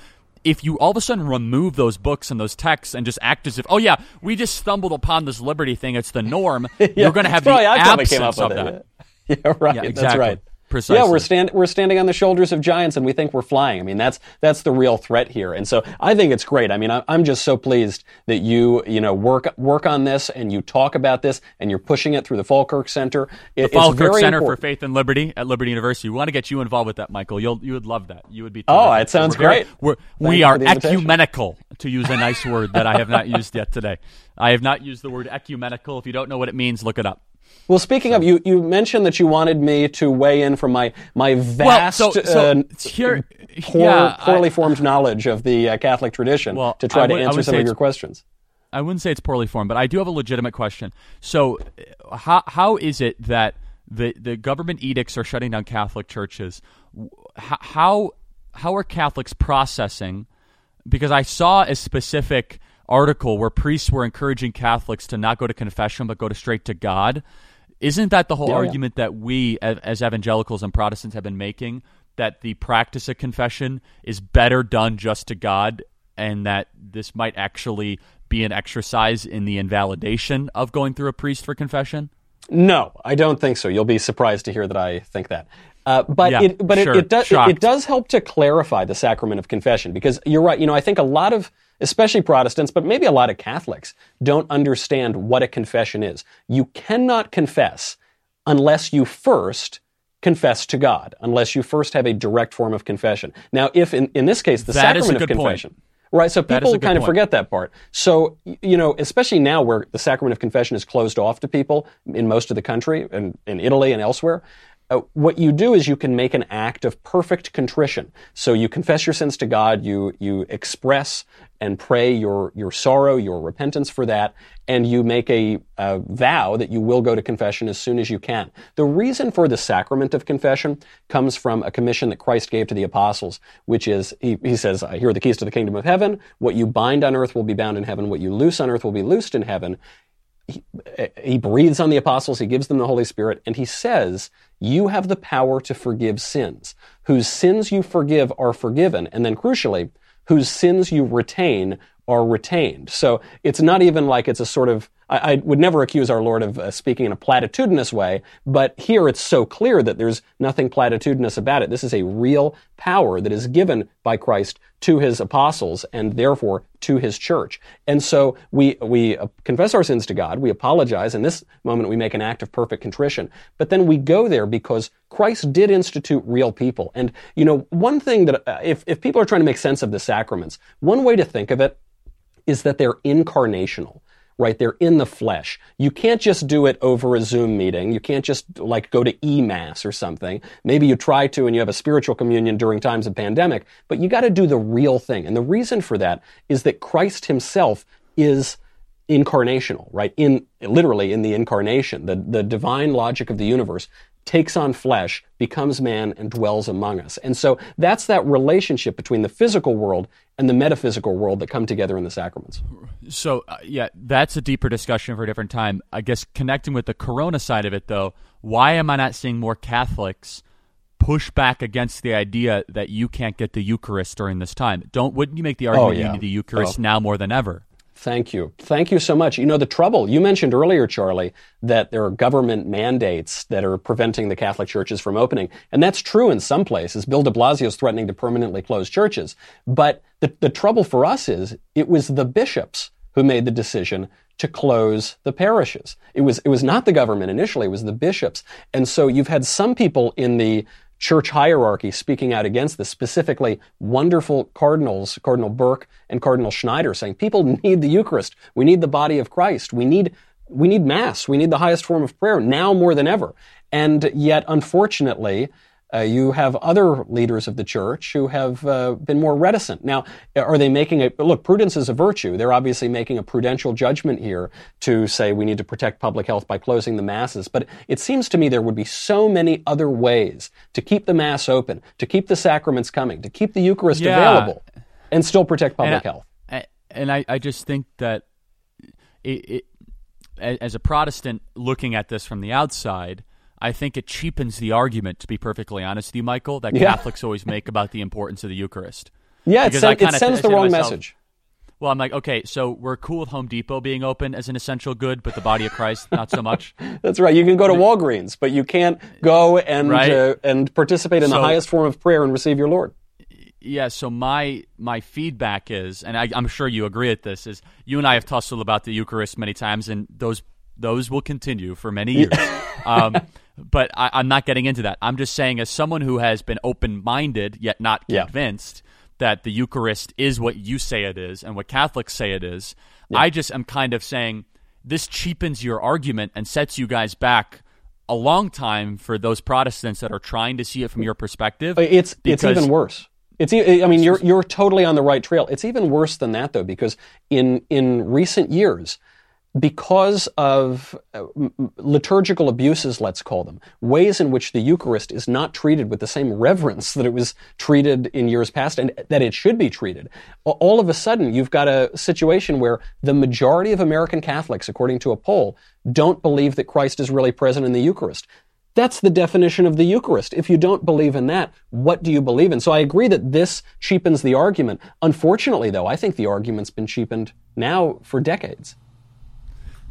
if you all of a sudden remove those books and those texts and just act as if, oh yeah, we just stumbled upon this liberty thing, it's the norm, you're going to have the
Probably I probably
absence
came up
of
with
that.
it. Yeah, right.
Yeah,
That's
exactly.
right.
Precisely.
Yeah, we're stand we're standing on the shoulders of giants, and we think we're flying. I mean, that's that's the real threat here. And so I think it's great. I mean, I, I'm just so pleased that you you know work work on this and you talk about this and you're pushing it through the Falkirk Center. It,
The Falkirk
very
Center for. Faith and Liberty at Liberty University. We want to get you involved with that, Michael. You'll you would love that. You would be.
Oh, it sounds
We're very-
great.
We're, we are
for the invitation.
ecumenical, to use a nice word that I have not used yet today. I have not used the word ecumenical. If you don't know what it means, look it up.
Well, speaking of, you you mentioned that you wanted me to weigh in from my my vast,
so- so
uh,
here-
poor,
yeah, I-
poorly formed knowledge of the uh, Catholic tradition
Well,
to try
I
to answer some of your questions.
I wouldn't say it's poorly formed, but I do have a legitimate question. So, uh, how how is it that the the government edicts are shutting down Catholic churches? How how are Catholics processing? Because I saw a specific article where priests were encouraging Catholics to not go to confession but go to straight to God. Isn't that the whole
Yeah, yeah.
argument that we as, as evangelicals and Protestants have been making? That the practice of confession is better done just to God, and that this might actually be an exercise in the invalidation of going through a priest for confession?
No, I don't think so. You'll be surprised to hear that I think that. Uh, but
Yeah,
it, but
sure.
it, it, does, it, it does help to clarify the sacrament of confession because you're right. You know, I think a lot of, especially Protestants, but maybe a lot of Catholics don't understand what a confession is. You cannot confess unless you first confess to God, unless you first have a direct form of confession. Now, if in, in this case the
That
sacrament of
good point.
confession, Right, so people kind of forget that part. So, you know, especially now where the sacrament of confession is closed off to people in most of the country and in Italy and elsewhere, uh, what you do is you can make an act of perfect contrition. So you confess your sins to God, you, you express and pray your, your sorrow, your repentance for that, and you make a, a vow that you will go to confession as soon as you can. The reason for the sacrament of confession comes from a commission that Christ gave to the apostles, which is, he, he says, here are the keys to the kingdom of heaven. What you bind on earth will be bound in heaven. What you loose on earth will be loosed in heaven he, he breathes on the apostles, he gives them the Holy Spirit, and he says, You have the power to forgive sins. Whose sins you forgive are forgiven. And then crucially, whose sins you retain are retained. So it's not even like it's a sort of I, I would never accuse our Lord of uh, speaking in a platitudinous way, but here it's so clear that there's nothing platitudinous about it. This is a real power that is given by Christ to his apostles and therefore to his church. And so we, we uh, confess our sins to God, we apologize. In this moment, we make an act of perfect contrition. But then we go there because Christ did institute real people. And, you know, one thing that, uh, if, if people are trying to make sense of the sacraments, one way to think of it is that they're incarnational right? They're in the flesh. You can't just do it over a Zoom meeting. You can't just like go to e-mass or something. Maybe you try to and you have a spiritual communion during times of pandemic, but you got to do the real thing. And the reason for that is that Christ himself is incarnational, right? In literally in the incarnation, the, the divine logic of the universe takes on flesh, becomes man, and dwells among us. And so that's that relationship between the physical world and the metaphysical world that come together in the sacraments.
So, uh, yeah, that's a deeper discussion for a different time. I guess connecting with the corona side of it, though, why am I not seeing more Catholics? push back against the idea that you can't get the Eucharist during this time. Don't wouldn't you make the argument oh, yeah. you need the Eucharist oh. now more than ever?
Thank you. Thank you so much. You know, the trouble, you mentioned earlier, Charlie, that there are government mandates that are preventing the Catholic churches from opening. And that's true in some places. Bill de Blasio is threatening to permanently close churches. But the, the trouble for us is it was the bishops who made the decision to close the parishes. It was, it was not the government initially, it was the bishops. And so you've had some people in the church hierarchy speaking out against this, specifically wonderful cardinals, Cardinal Burke and Cardinal Schneider, saying people need the Eucharist. We need the body of Christ. We need, we need Mass. We need the highest form of prayer now more than ever. And yet, unfortunately, uh, you have other leaders of the church who have uh, been more reticent. Now, are they making a look? Prudence is a virtue. They're obviously making a prudential judgment here to say we need to protect public health by closing the masses. But it seems to me there would be so many other ways to keep the mass open, to keep the sacraments coming, to keep the Eucharist yeah. available, and still protect public
and
health.
I, and I, I just think that it, it, as a Protestant looking at this from the outside I think it cheapens the argument, to be perfectly honest with you, Michael, that yeah. Catholics always make about the importance of the Eucharist.
Yeah, it, sen- it sends the wrong myself, message.
Well, I'm like, okay, so we're cool with Home Depot being open as an essential good, but the body of Christ, not so much.
That's right. You can go to Walgreens, but you can't go and right? uh, and participate in so, the highest form of prayer and receive your Lord.
Yeah. So my my feedback is, and I, I'm sure you agree with this, is you and I have tussled about the Eucharist many times, and those those will continue for many years. um, but I, am not getting into that. I'm just saying, as someone who has been open minded yet not convinced yeah. that the Eucharist is what you say it is and what Catholics say it is, yeah. I just am kind of saying this cheapens your argument and sets you guys back a long time for those Protestants that are trying to see it from your perspective.
It's it's even worse. It's I mean you're you're totally on the right trail. It's even worse than that though because in in recent years because of uh, liturgical abuses, let's call them, ways in which the Eucharist is not treated with the same reverence that it was treated in years past and that it should be treated, all of a sudden you've got a situation where the majority of American Catholics, according to a poll, don't believe that Christ is really present in the Eucharist. That's the definition of the Eucharist. If you don't believe in that, what do you believe in? So I agree that this cheapens the argument. Unfortunately, though, I think the argument's been cheapened now for decades.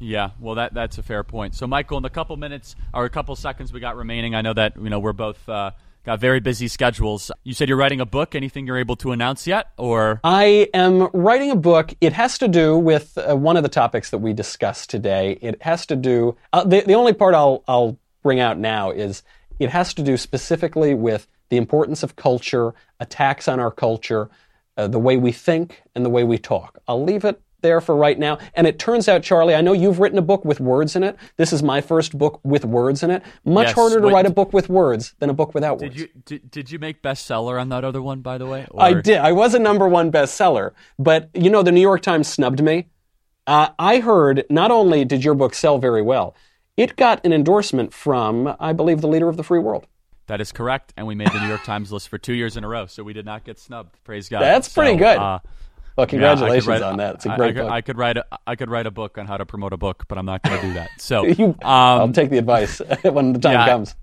Yeah, well, that that's a fair point. So, Michael, in the couple minutes or a couple seconds we got remaining, I know that you know we're both uh, got very busy schedules. You said you're writing a book. Anything you're able to announce yet, or
I am writing a book. It has to do with uh, one of the topics that we discussed today. It has to do. Uh, the the only part I'll I'll bring out now is it has to do specifically with the importance of culture, attacks on our culture, uh, the way we think and the way we talk. I'll leave it there for right now. And it turns out, Charlie, I know you've written a book with words in it. This is my first book with words in it. Much
Yes,
harder to
wait.
write a book with words than a book without
Did
words.
you did, did you make bestseller on that other one, by the way?
I did. I was a number one bestseller, but you know, the New York Times snubbed me. Uh, I heard not only did your book sell very well, it got an endorsement from, I believe, the leader of the free world.
That is correct, and we made the New York Times list for two years in a row, so we did not get snubbed. Praise God.
That's pretty good.
uh,
Well,
yeah,
congratulations
write-
on that. It's a
I-
great
I, could,
book.
I could write a I could write a book on how to promote a book, but I'm not going to do that. So
You-
um,
I'll take the advice when the time
yeah,
comes.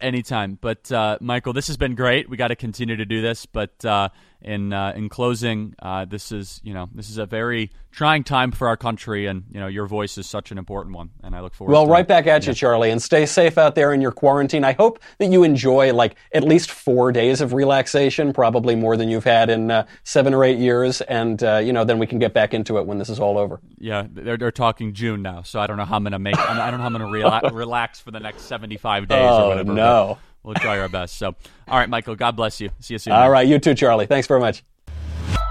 anytime. But uh, Michael, this has been great. We got to continue to do this. But uh, in uh, in closing, uh, this is you know this is a very trying time for our country, and you know your voice is such an important one, and I look forward.
Well, right back at you, Charlie, and stay safe out there in your quarantine. I hope that you enjoy like at least four days of relaxation, probably more than you've had in uh, seven or eight years, and uh, you know then we can get back into it when this is all over.
Yeah, they're, they're talking June now, so I don't know how I'm going to make. I don't know how I'm going to rela- relax for the next 75 days
Oh,
or whatever. but
no.
We'll try our best. So, all right, Michael, God bless you. See you soon.
All
man.
right, you too, Charlie. Thanks very much.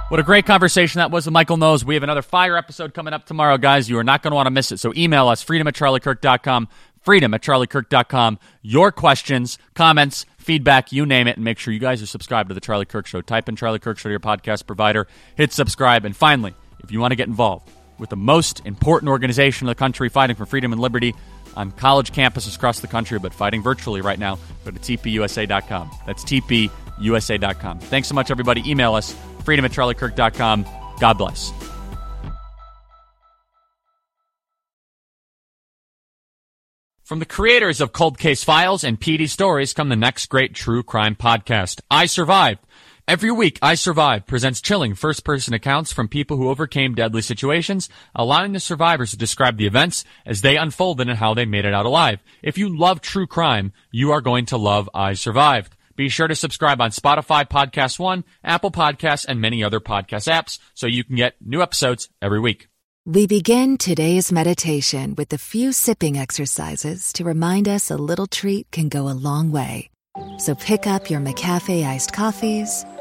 What a great conversation that was with Michael Knowles. We have another fire episode coming up tomorrow, guys. You are not going to want to miss it. So email us, freedom at charliekirk.com, freedom at charliekirk.com. Your questions, comments, feedback, you name it, and make sure you guys are subscribed to the Charlie Kirk Show. Type in Charlie Kirk Show to your podcast provider, hit subscribe, and finally, if you want to get involved with the most important organization in the country fighting for freedom and liberty on college campuses across the country, but fighting virtually right now, go to tpusa.com. That's tpusa.com. Thanks so much, everybody. Email us, freedom at charliekirk.com. God bless. From the creators of Cold Case Files and PD Stories come the next great true crime podcast, I Survived. Every week, I Survived presents chilling first person accounts from people who overcame deadly situations, allowing the survivors to describe the events as they unfolded and how they made it out alive. If you love true crime, you are going to love I Survived. Be sure to subscribe on Spotify Podcast One, Apple Podcasts, and many other podcast apps so you can get new episodes every week.
We begin today's meditation with a few sipping exercises to remind us a little treat can go a long way. So pick up your McCafe iced coffees,